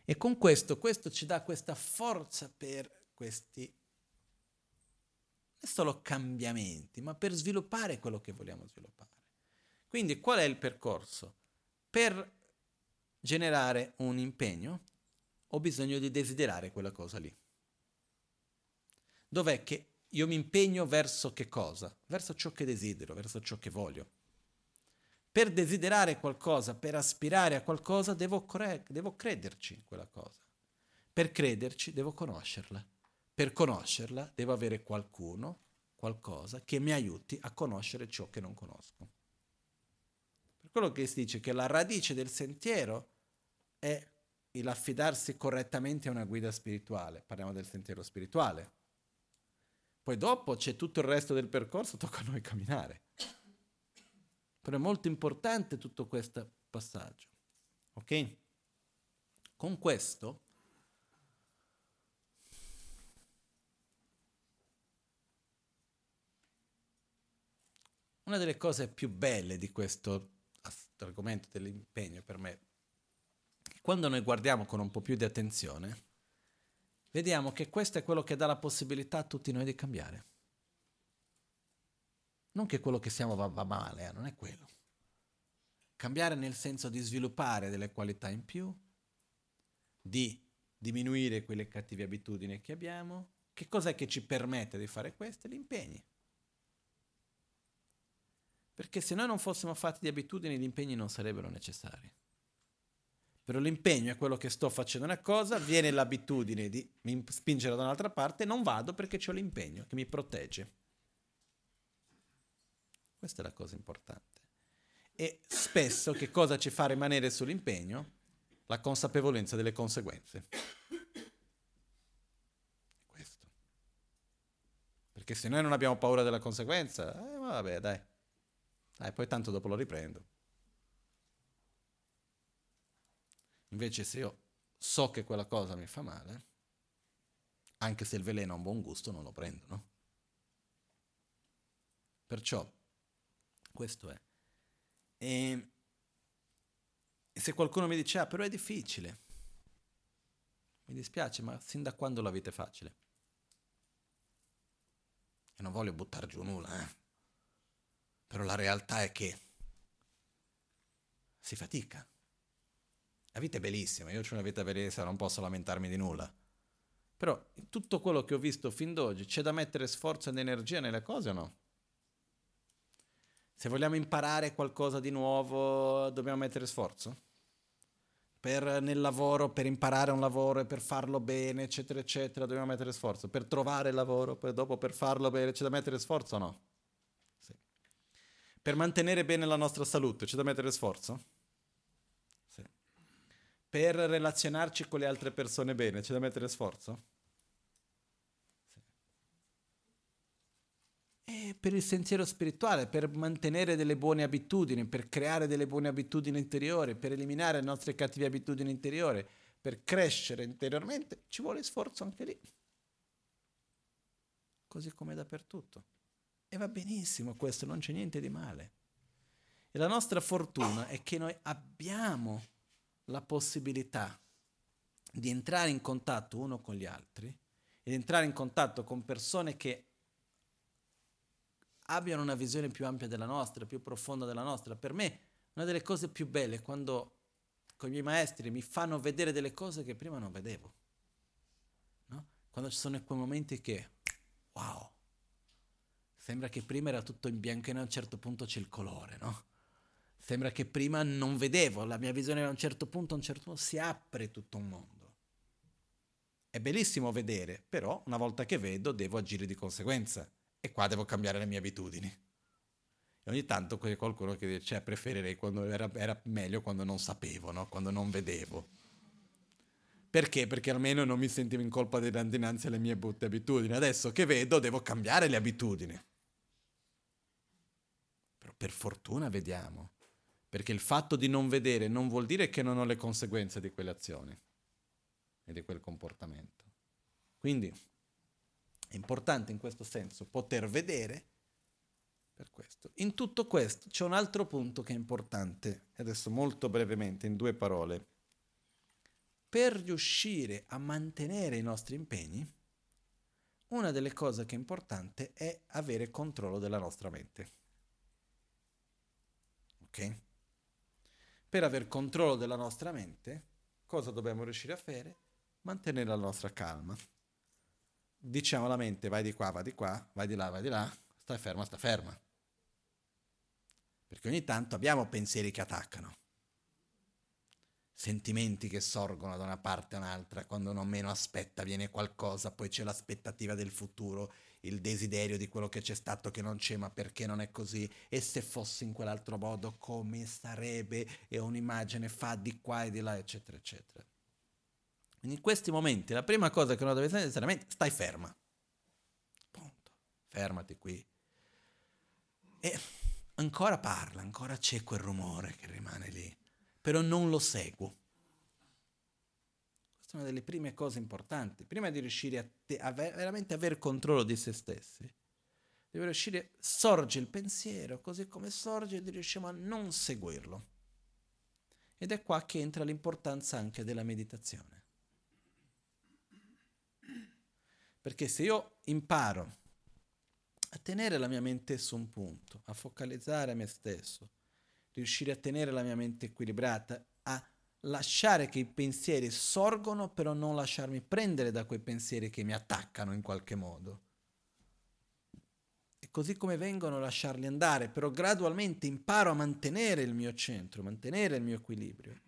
E con questo, questo ci dà questa forza per questi, solo cambiamenti, ma per sviluppare quello che vogliamo sviluppare. Quindi qual è il percorso? Per generare un impegno ho bisogno di desiderare quella cosa lì. Dov'è che io mi impegno verso che cosa? Verso ciò che desidero, verso ciò che voglio. Per desiderare qualcosa, per aspirare a qualcosa, devo, cre- devo crederci in quella cosa. Per crederci devo conoscerla. Per conoscerla devo avere qualcuno, qualcosa che mi aiuti a conoscere ciò che non conosco. Per quello che si dice che la radice del sentiero è l'affidarsi correttamente a una guida spirituale. Parliamo del sentiero spirituale. Poi dopo c'è tutto il resto del percorso, tocca a noi camminare. Però è molto importante tutto questo passaggio. Ok? Con questo una delle cose più belle di questo argomento dell'impegno per me, quando noi guardiamo con un po' più di attenzione, vediamo che questo è quello che dà la possibilità a tutti noi di cambiare. Non che quello che siamo va, va male, eh, non è quello. Cambiare nel senso di sviluppare delle qualità in più, di diminuire quelle cattive abitudini che abbiamo. Che cos'è che ci permette di fare questo? Gli impegni. Perché se noi non fossimo fatti di abitudini, gli impegni non sarebbero necessari. Però l'impegno è quello che sto facendo una cosa, viene l'abitudine di spingere da un'altra parte, non vado perché ho l'impegno che mi protegge. Questa è la cosa importante. E spesso che cosa ci fa rimanere sull'impegno? La consapevolezza delle conseguenze. Questo. Perché se noi non abbiamo paura della conseguenza, eh, vabbè, dai. Dai, poi tanto dopo lo riprendo. Invece se io so che quella cosa mi fa male, anche se il veleno ha un buon gusto, non lo prendo, no? Perciò questo è. E, se qualcuno mi dice, ah, però è difficile, mi dispiace, ma sin da quando la vita è facile? E non voglio buttare giù nulla, eh. Però la realtà è che si fatica. La vita è bellissima, io ho una vita bellissima, non posso lamentarmi di nulla. Però tutto quello che ho visto fin d'oggi c'è da mettere sforzo ed energia nelle cose o no? Se vogliamo imparare qualcosa di nuovo, dobbiamo mettere sforzo? Per, nel lavoro, per imparare un lavoro e per farlo bene, eccetera, eccetera, dobbiamo mettere sforzo. Per trovare il lavoro, poi dopo per farlo bene, c'è da mettere sforzo o no? Sì. Per mantenere bene la nostra salute, c'è da mettere sforzo? Sì. Per relazionarci con le altre persone bene, c'è da mettere sforzo? E per il sentiero spirituale, per mantenere delle buone abitudini, per creare delle buone abitudini interiori, per eliminare le nostre cattive abitudini interiori, per crescere interiormente, ci vuole sforzo anche lì. Così come dappertutto. E va benissimo questo, non c'è niente di male. E la nostra fortuna è che noi abbiamo la possibilità di entrare in contatto uno con gli altri ed entrare in contatto con persone che abbiano una visione più ampia della nostra, più profonda della nostra. Per me una delle cose più belle è quando con i miei maestri mi fanno vedere delle cose che prima non vedevo. No? Quando ci sono quei momenti che, wow, sembra che prima era tutto in bianco e a un certo punto c'è il colore, no? Sembra che prima non vedevo, la mia visione a un certo punto, a un certo punto si apre tutto un mondo. È bellissimo vedere, però una volta che vedo devo agire di conseguenza e qua devo cambiare le mie abitudini. E ogni tanto c'è qualcuno che dice, cioè, preferirei quando era, era meglio quando non sapevo, no? quando non vedevo. Perché? Perché almeno non mi sentivo in colpa dinanzi alle mie brutte abitudini. Adesso che vedo devo cambiare le abitudini. Per fortuna vediamo. Perché il fatto di non vedere non vuol dire che non ho le conseguenze di quelle azioni e di quel comportamento. Quindi è importante in questo senso poter vedere per questo. In tutto questo c'è un altro punto che è importante, adesso molto brevemente, in due parole. Per riuscire a mantenere i nostri impegni, una delle cose che è importante è avere controllo della nostra mente. Ok? Per aver controllo della nostra mente, cosa dobbiamo riuscire a fare? Mantenere la nostra calma. Diciamo alla mente vai di qua, vai di qua, vai di là, vai di là, stai ferma, sta ferma. Perché ogni tanto abbiamo pensieri che attaccano, sentimenti che sorgono da una parte a un'altra, quando non meno aspetta viene qualcosa, poi c'è l'aspettativa del futuro il desiderio di quello che c'è stato che non c'è, ma perché non è così? E se fosse in quell'altro modo, come sarebbe? E un'immagine fa di qua e di là, eccetera, eccetera. In questi momenti la prima cosa che uno deve fare è stai ferma. Punto. Fermati qui. E ancora parla, ancora c'è quel rumore che rimane lì, però non lo seguo una delle prime cose importanti. Prima di riuscire a, te, a ver- veramente avere controllo di se stessi, deve riuscire, sorge il pensiero, così come sorge, riusciamo a non seguirlo. Ed è qua che entra l'importanza anche della meditazione. Perché se io imparo a tenere la mia mente su un punto, a focalizzare me stesso, riuscire a tenere la mia mente equilibrata, a lasciare che i pensieri sorgono, però non lasciarmi prendere da quei pensieri che mi attaccano in qualche modo. E così come vengono, lasciarli andare, però gradualmente imparo a mantenere il mio centro, mantenere il mio equilibrio.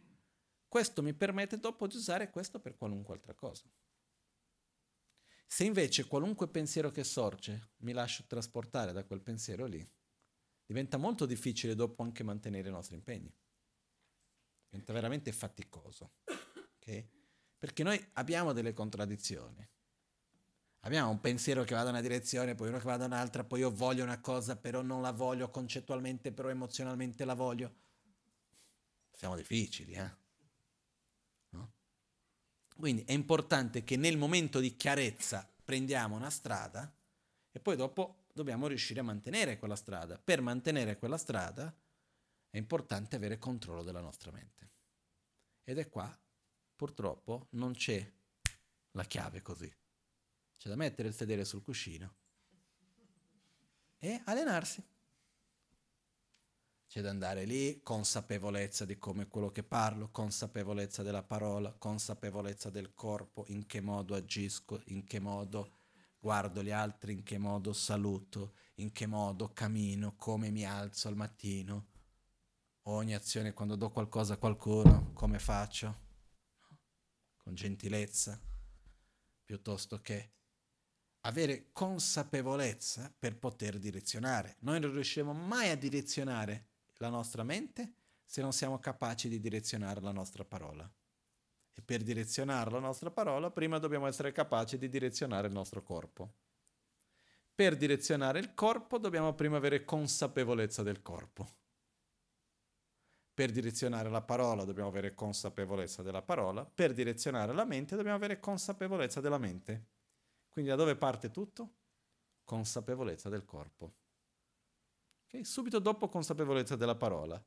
Questo mi permette dopo di usare questo per qualunque altra cosa. Se invece qualunque pensiero che sorge mi lascio trasportare da quel pensiero lì, diventa molto difficile dopo anche mantenere i nostri impegni diventa veramente faticoso. Okay? Perché noi abbiamo delle contraddizioni. Abbiamo un pensiero che va da una direzione, poi uno che va da un'altra, poi io voglio una cosa, però non la voglio concettualmente, però emozionalmente la voglio. Siamo difficili, eh? No? Quindi è importante che nel momento di chiarezza prendiamo una strada e poi dopo dobbiamo riuscire a mantenere quella strada. Per mantenere quella strada è importante avere controllo della nostra mente. Ed è qua, purtroppo, non c'è la chiave così. C'è da mettere il sedere sul cuscino e allenarsi. C'è da andare lì, consapevolezza di come quello che parlo, consapevolezza della parola, consapevolezza del corpo, in che modo agisco, in che modo guardo gli altri, in che modo saluto, in che modo cammino, come mi alzo al mattino, ogni azione quando do qualcosa a qualcuno, come faccio? Con gentilezza, piuttosto che avere consapevolezza per poter direzionare. Noi non riusciremo mai a direzionare la nostra mente se non siamo capaci di direzionare la nostra parola. E per direzionare la nostra parola, prima dobbiamo essere capaci di direzionare il nostro corpo. Per direzionare il corpo dobbiamo prima avere consapevolezza del corpo per direzionare la parola dobbiamo avere consapevolezza della parola, per direzionare la mente dobbiamo avere consapevolezza della mente. Quindi da dove parte tutto? Consapevolezza del corpo. Okay? Subito dopo consapevolezza della parola.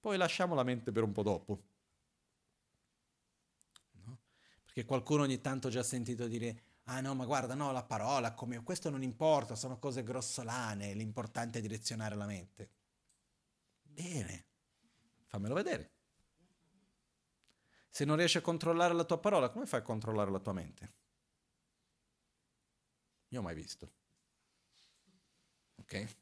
Poi lasciamo la mente per un po' dopo. No? Perché qualcuno ogni tanto ha già sentito dire Ah no, ma guarda, no, la parola, come... questo non importa, sono cose grossolane, l'importante è direzionare la mente. Bene, fammelo vedere. Se non riesci a controllare la tua parola, come fai a controllare la tua mente? Io ho mai visto. Ok?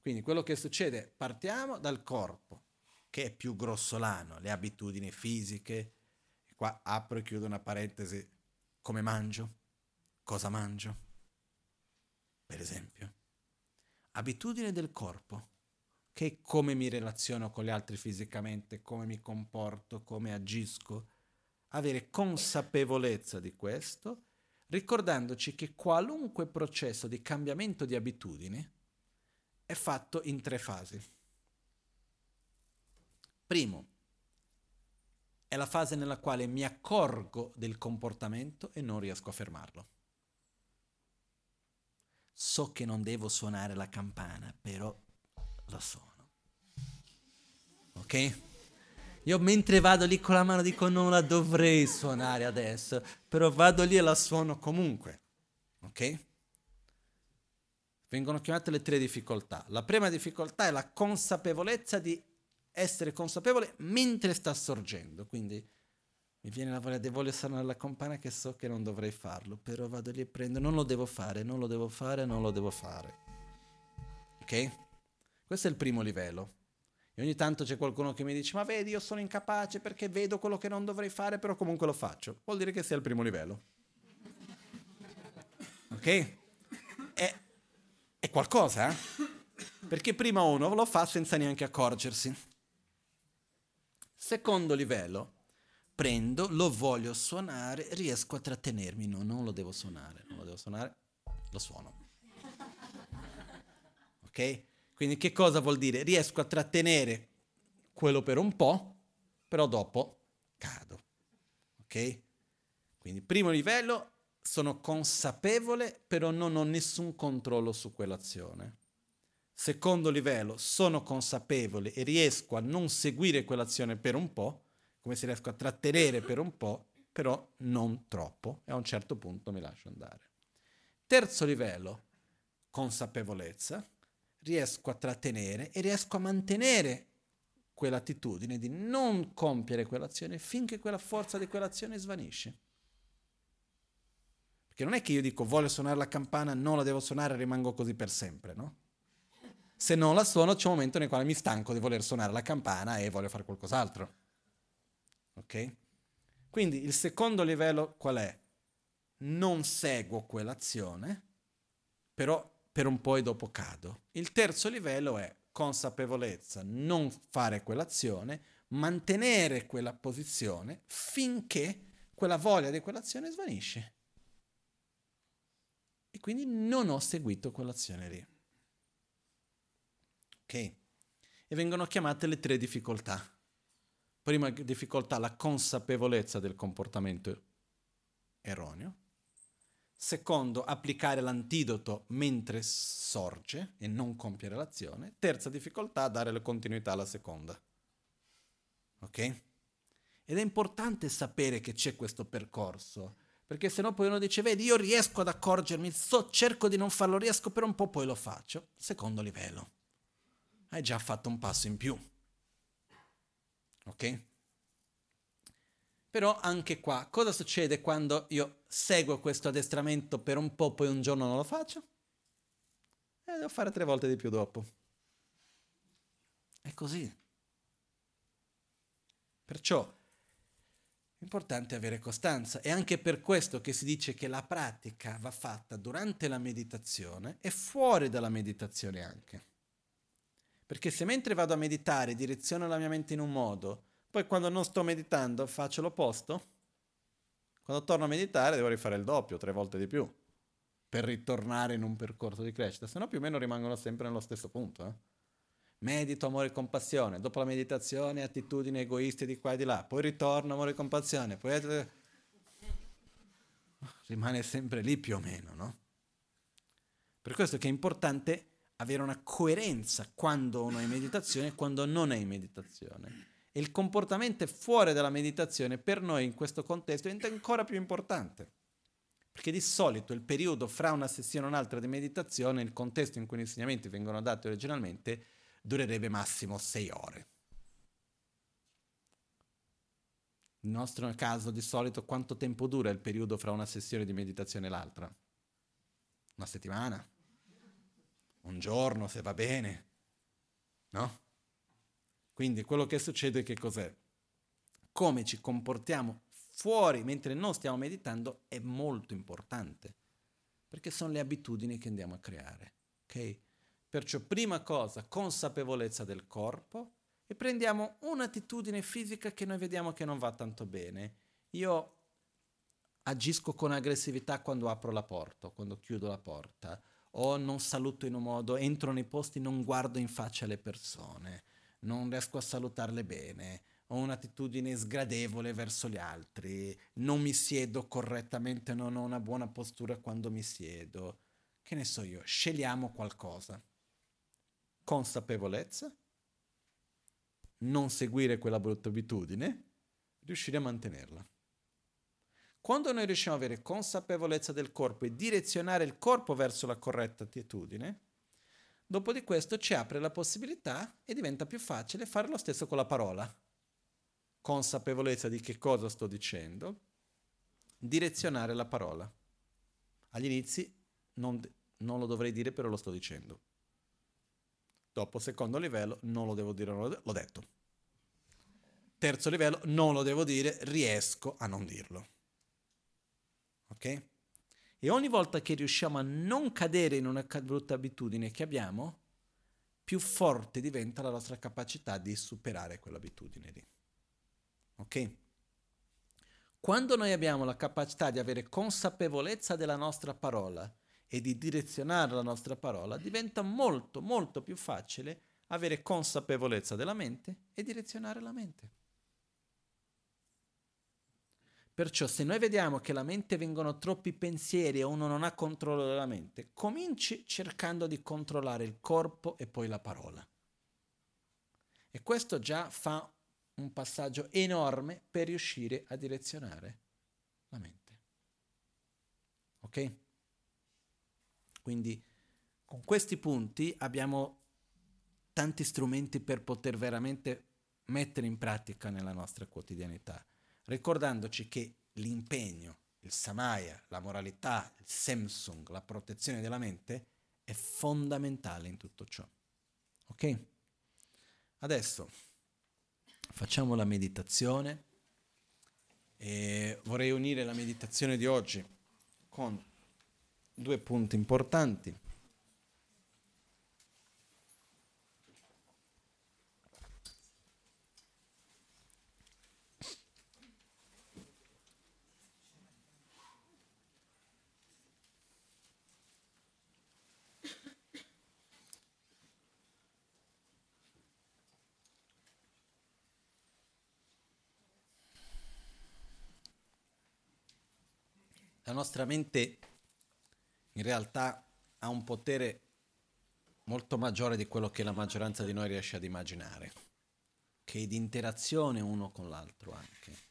Quindi quello che succede, partiamo dal corpo, che è più grossolano, le abitudini fisiche. Qua apro e chiudo una parentesi. Come mangio? Cosa mangio? Per esempio. Abitudine del corpo che come mi relaziono con gli altri fisicamente, come mi comporto, come agisco, avere consapevolezza di questo, ricordandoci che qualunque processo di cambiamento di abitudini è fatto in tre fasi. Primo, è la fase nella quale mi accorgo del comportamento e non riesco a fermarlo. So che non devo suonare la campana, però lo so ok? Io mentre vado lì con la mano dico non la dovrei suonare adesso, però vado lì e la suono comunque, ok? Vengono chiamate le tre difficoltà. La prima difficoltà è la consapevolezza di essere consapevole mentre sta sorgendo, quindi mi viene la voglia di voglio suonare la campana che so che non dovrei farlo, però vado lì e prendo, non lo devo fare, non lo devo fare, non lo devo fare. Ok? Questo è il primo livello. E ogni tanto c'è qualcuno che mi dice, ma vedi, io sono incapace perché vedo quello che non dovrei fare, però comunque lo faccio. Vuol dire che sia al primo livello. Ok? È, è qualcosa, eh? Perché prima uno lo fa senza neanche accorgersi. Secondo livello, prendo, lo voglio suonare, riesco a trattenermi. No, non lo devo suonare, non lo devo suonare, lo suono. Ok? Quindi che cosa vuol dire? Riesco a trattenere quello per un po', però dopo cado. Ok? Quindi primo livello, sono consapevole, però non ho nessun controllo su quell'azione. Secondo livello, sono consapevole e riesco a non seguire quell'azione per un po', come se riesco a trattenere per un po', però non troppo, e a un certo punto mi lascio andare. Terzo livello, consapevolezza, riesco a trattenere e riesco a mantenere quell'attitudine di non compiere quell'azione finché quella forza di quell'azione svanisce. Perché non è che io dico voglio suonare la campana, non la devo suonare rimango così per sempre, no? Se non la suono c'è un momento nel quale mi stanco di voler suonare la campana e voglio fare qualcos'altro. Ok? Quindi il secondo livello qual è? Non seguo quell'azione, però per un po' e dopo cado. Il terzo livello è consapevolezza, non fare quell'azione, mantenere quella posizione finché quella voglia di quell'azione svanisce. E quindi non ho seguito quell'azione lì. Ok? E vengono chiamate le tre difficoltà. Prima difficoltà, la consapevolezza del comportamento erroneo. Secondo, applicare l'antidoto mentre sorge e non compiere l'azione. Terza difficoltà, dare la continuità alla seconda. Ok? Ed è importante sapere che c'è questo percorso, perché sennò poi uno dice, vedi, io riesco ad accorgermi, so, cerco di non farlo, riesco per un po', poi lo faccio. Secondo livello. Hai già fatto un passo in più. Ok? Però anche qua, cosa succede quando io seguo questo addestramento per un po', poi un giorno non lo faccio? E eh, devo fare tre volte di più dopo. È così. Perciò è importante avere costanza. È anche per questo che si dice che la pratica va fatta durante la meditazione e fuori dalla meditazione anche. Perché se mentre vado a meditare direziono la mia mente in un modo, poi quando non sto meditando faccio l'opposto. Quando torno a meditare devo rifare il doppio, tre volte di più, per ritornare in un percorso di crescita, se no più o meno rimangono sempre nello stesso punto. Eh? Medito, amore e compassione, dopo la meditazione attitudini egoiste di qua e di là, poi ritorno, amore e compassione, poi rimane sempre lì più o meno, no? Per questo che è importante avere una coerenza quando uno è in meditazione e quando non è in meditazione il comportamento fuori dalla meditazione per noi in questo contesto diventa ancora più importante. Perché di solito il periodo fra una sessione e un'altra di meditazione, il contesto in cui gli insegnamenti vengono dati originalmente, durerebbe massimo sei ore. Nel nostro caso, di solito, quanto tempo dura il periodo fra una sessione di meditazione e l'altra? Una settimana? Un giorno, se va bene? No? Quindi quello che succede che cos'è? Come ci comportiamo fuori mentre non stiamo meditando è molto importante, perché sono le abitudini che andiamo a creare. Ok? Perciò prima cosa, consapevolezza del corpo e prendiamo un'attitudine fisica che noi vediamo che non va tanto bene. Io agisco con aggressività quando apro la porta, quando chiudo la porta, o non saluto in un modo, entro nei posti, non guardo in faccia le persone, non riesco a salutarle bene, ho un'attitudine sgradevole verso gli altri, non mi siedo correttamente, non ho una buona postura quando mi siedo. Che ne so io, scegliamo qualcosa. Consapevolezza, non seguire quella brutta abitudine, riuscire a mantenerla. Quando noi riusciamo ad avere consapevolezza del corpo e direzionare il corpo verso la corretta attitudine, dopo di questo ci apre la possibilità e diventa più facile fare lo stesso con la parola consapevolezza di che cosa sto dicendo, direzionare la parola. Agli inizi non, non lo dovrei dire, però lo sto dicendo. Dopo, secondo livello, non lo devo dire, l'ho detto. Terzo livello, non lo devo dire, riesco a non dirlo. Ok? E ogni volta che riusciamo a non cadere in una brutta abitudine che abbiamo, più forte diventa la nostra capacità di superare quell'abitudine lì. Ok? Quando noi abbiamo la capacità di avere consapevolezza della nostra parola e di direzionare la nostra parola, diventa molto, molto più facile avere consapevolezza della mente e direzionare la mente. Perciò se noi vediamo che la mente vengono troppi pensieri e uno non ha controllo della mente, cominci cercando di controllare il corpo e poi la parola. E questo già fa un passaggio enorme per riuscire a direzionare la mente. Ok? Quindi con questi punti abbiamo tanti strumenti per poter veramente mettere in pratica nella nostra quotidianità, ricordandoci che l'impegno, il samaya, la moralità, il samsung, la protezione della mente è fondamentale in tutto ciò. Ok? Adesso facciamo la meditazione e vorrei unire la meditazione di oggi con due punti importanti. Nostra mente in realtà ha un potere molto maggiore di quello che la maggioranza di noi riesce ad immaginare, che è di interazione uno con l'altro anche.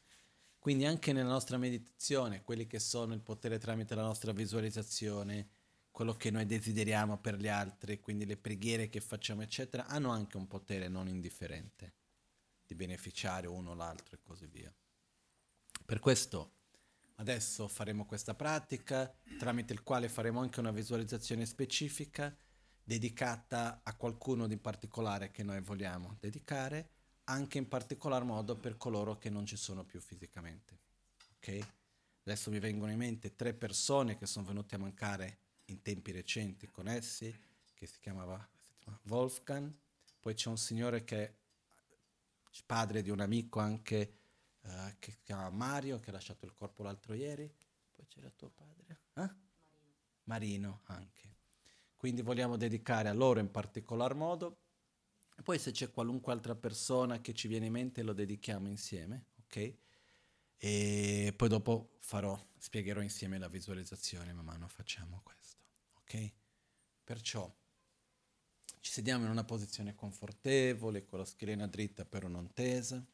Quindi anche nella nostra meditazione, quelli che sono il potere tramite la nostra visualizzazione, quello che noi desideriamo per gli altri, quindi le preghiere che facciamo, eccetera, hanno anche un potere non indifferente di beneficiare uno l'altro e così via. Per questo Adesso faremo questa pratica tramite il quale faremo anche una visualizzazione specifica dedicata a qualcuno di particolare che noi vogliamo dedicare, anche in particolar modo per coloro che non ci sono più fisicamente. Ok? Adesso mi vengono in mente tre persone che sono venute a mancare in tempi recenti con essi, che si chiamava Wolfgang, poi c'è un signore che è padre di un amico anche uh, che si chiama Mario, che ha lasciato il corpo l'altro ieri, poi c'era tuo padre, eh? Marino. Marino anche. Quindi vogliamo dedicare a loro in particolar modo. E poi se c'è qualunque altra persona che ci viene in mente lo dedichiamo insieme, ok? E poi dopo farò, spiegherò insieme la visualizzazione man mano facciamo questo, ok? Perciò ci sediamo in una posizione confortevole, con la schiena dritta però non tesa.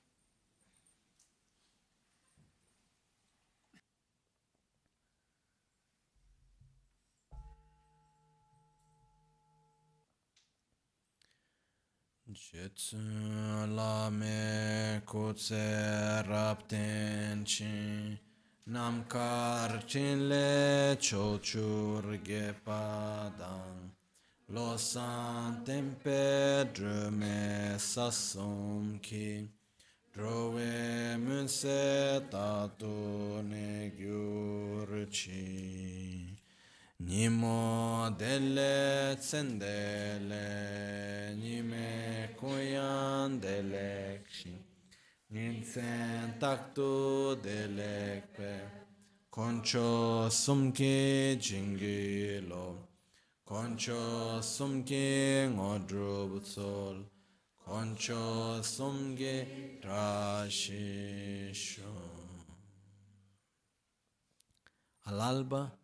Jetsu lame kutse rapten chi namkar chin le chochur ge padang lo san tempe drume sasum ki drove munse tatu ne gyur chi Nimo delle zendele, nime kuyan delekshi, ninsen taktu delekpe, koncho sumki jingilo, koncho sumki ngodru butsol, koncho sumki rashisho. All'alba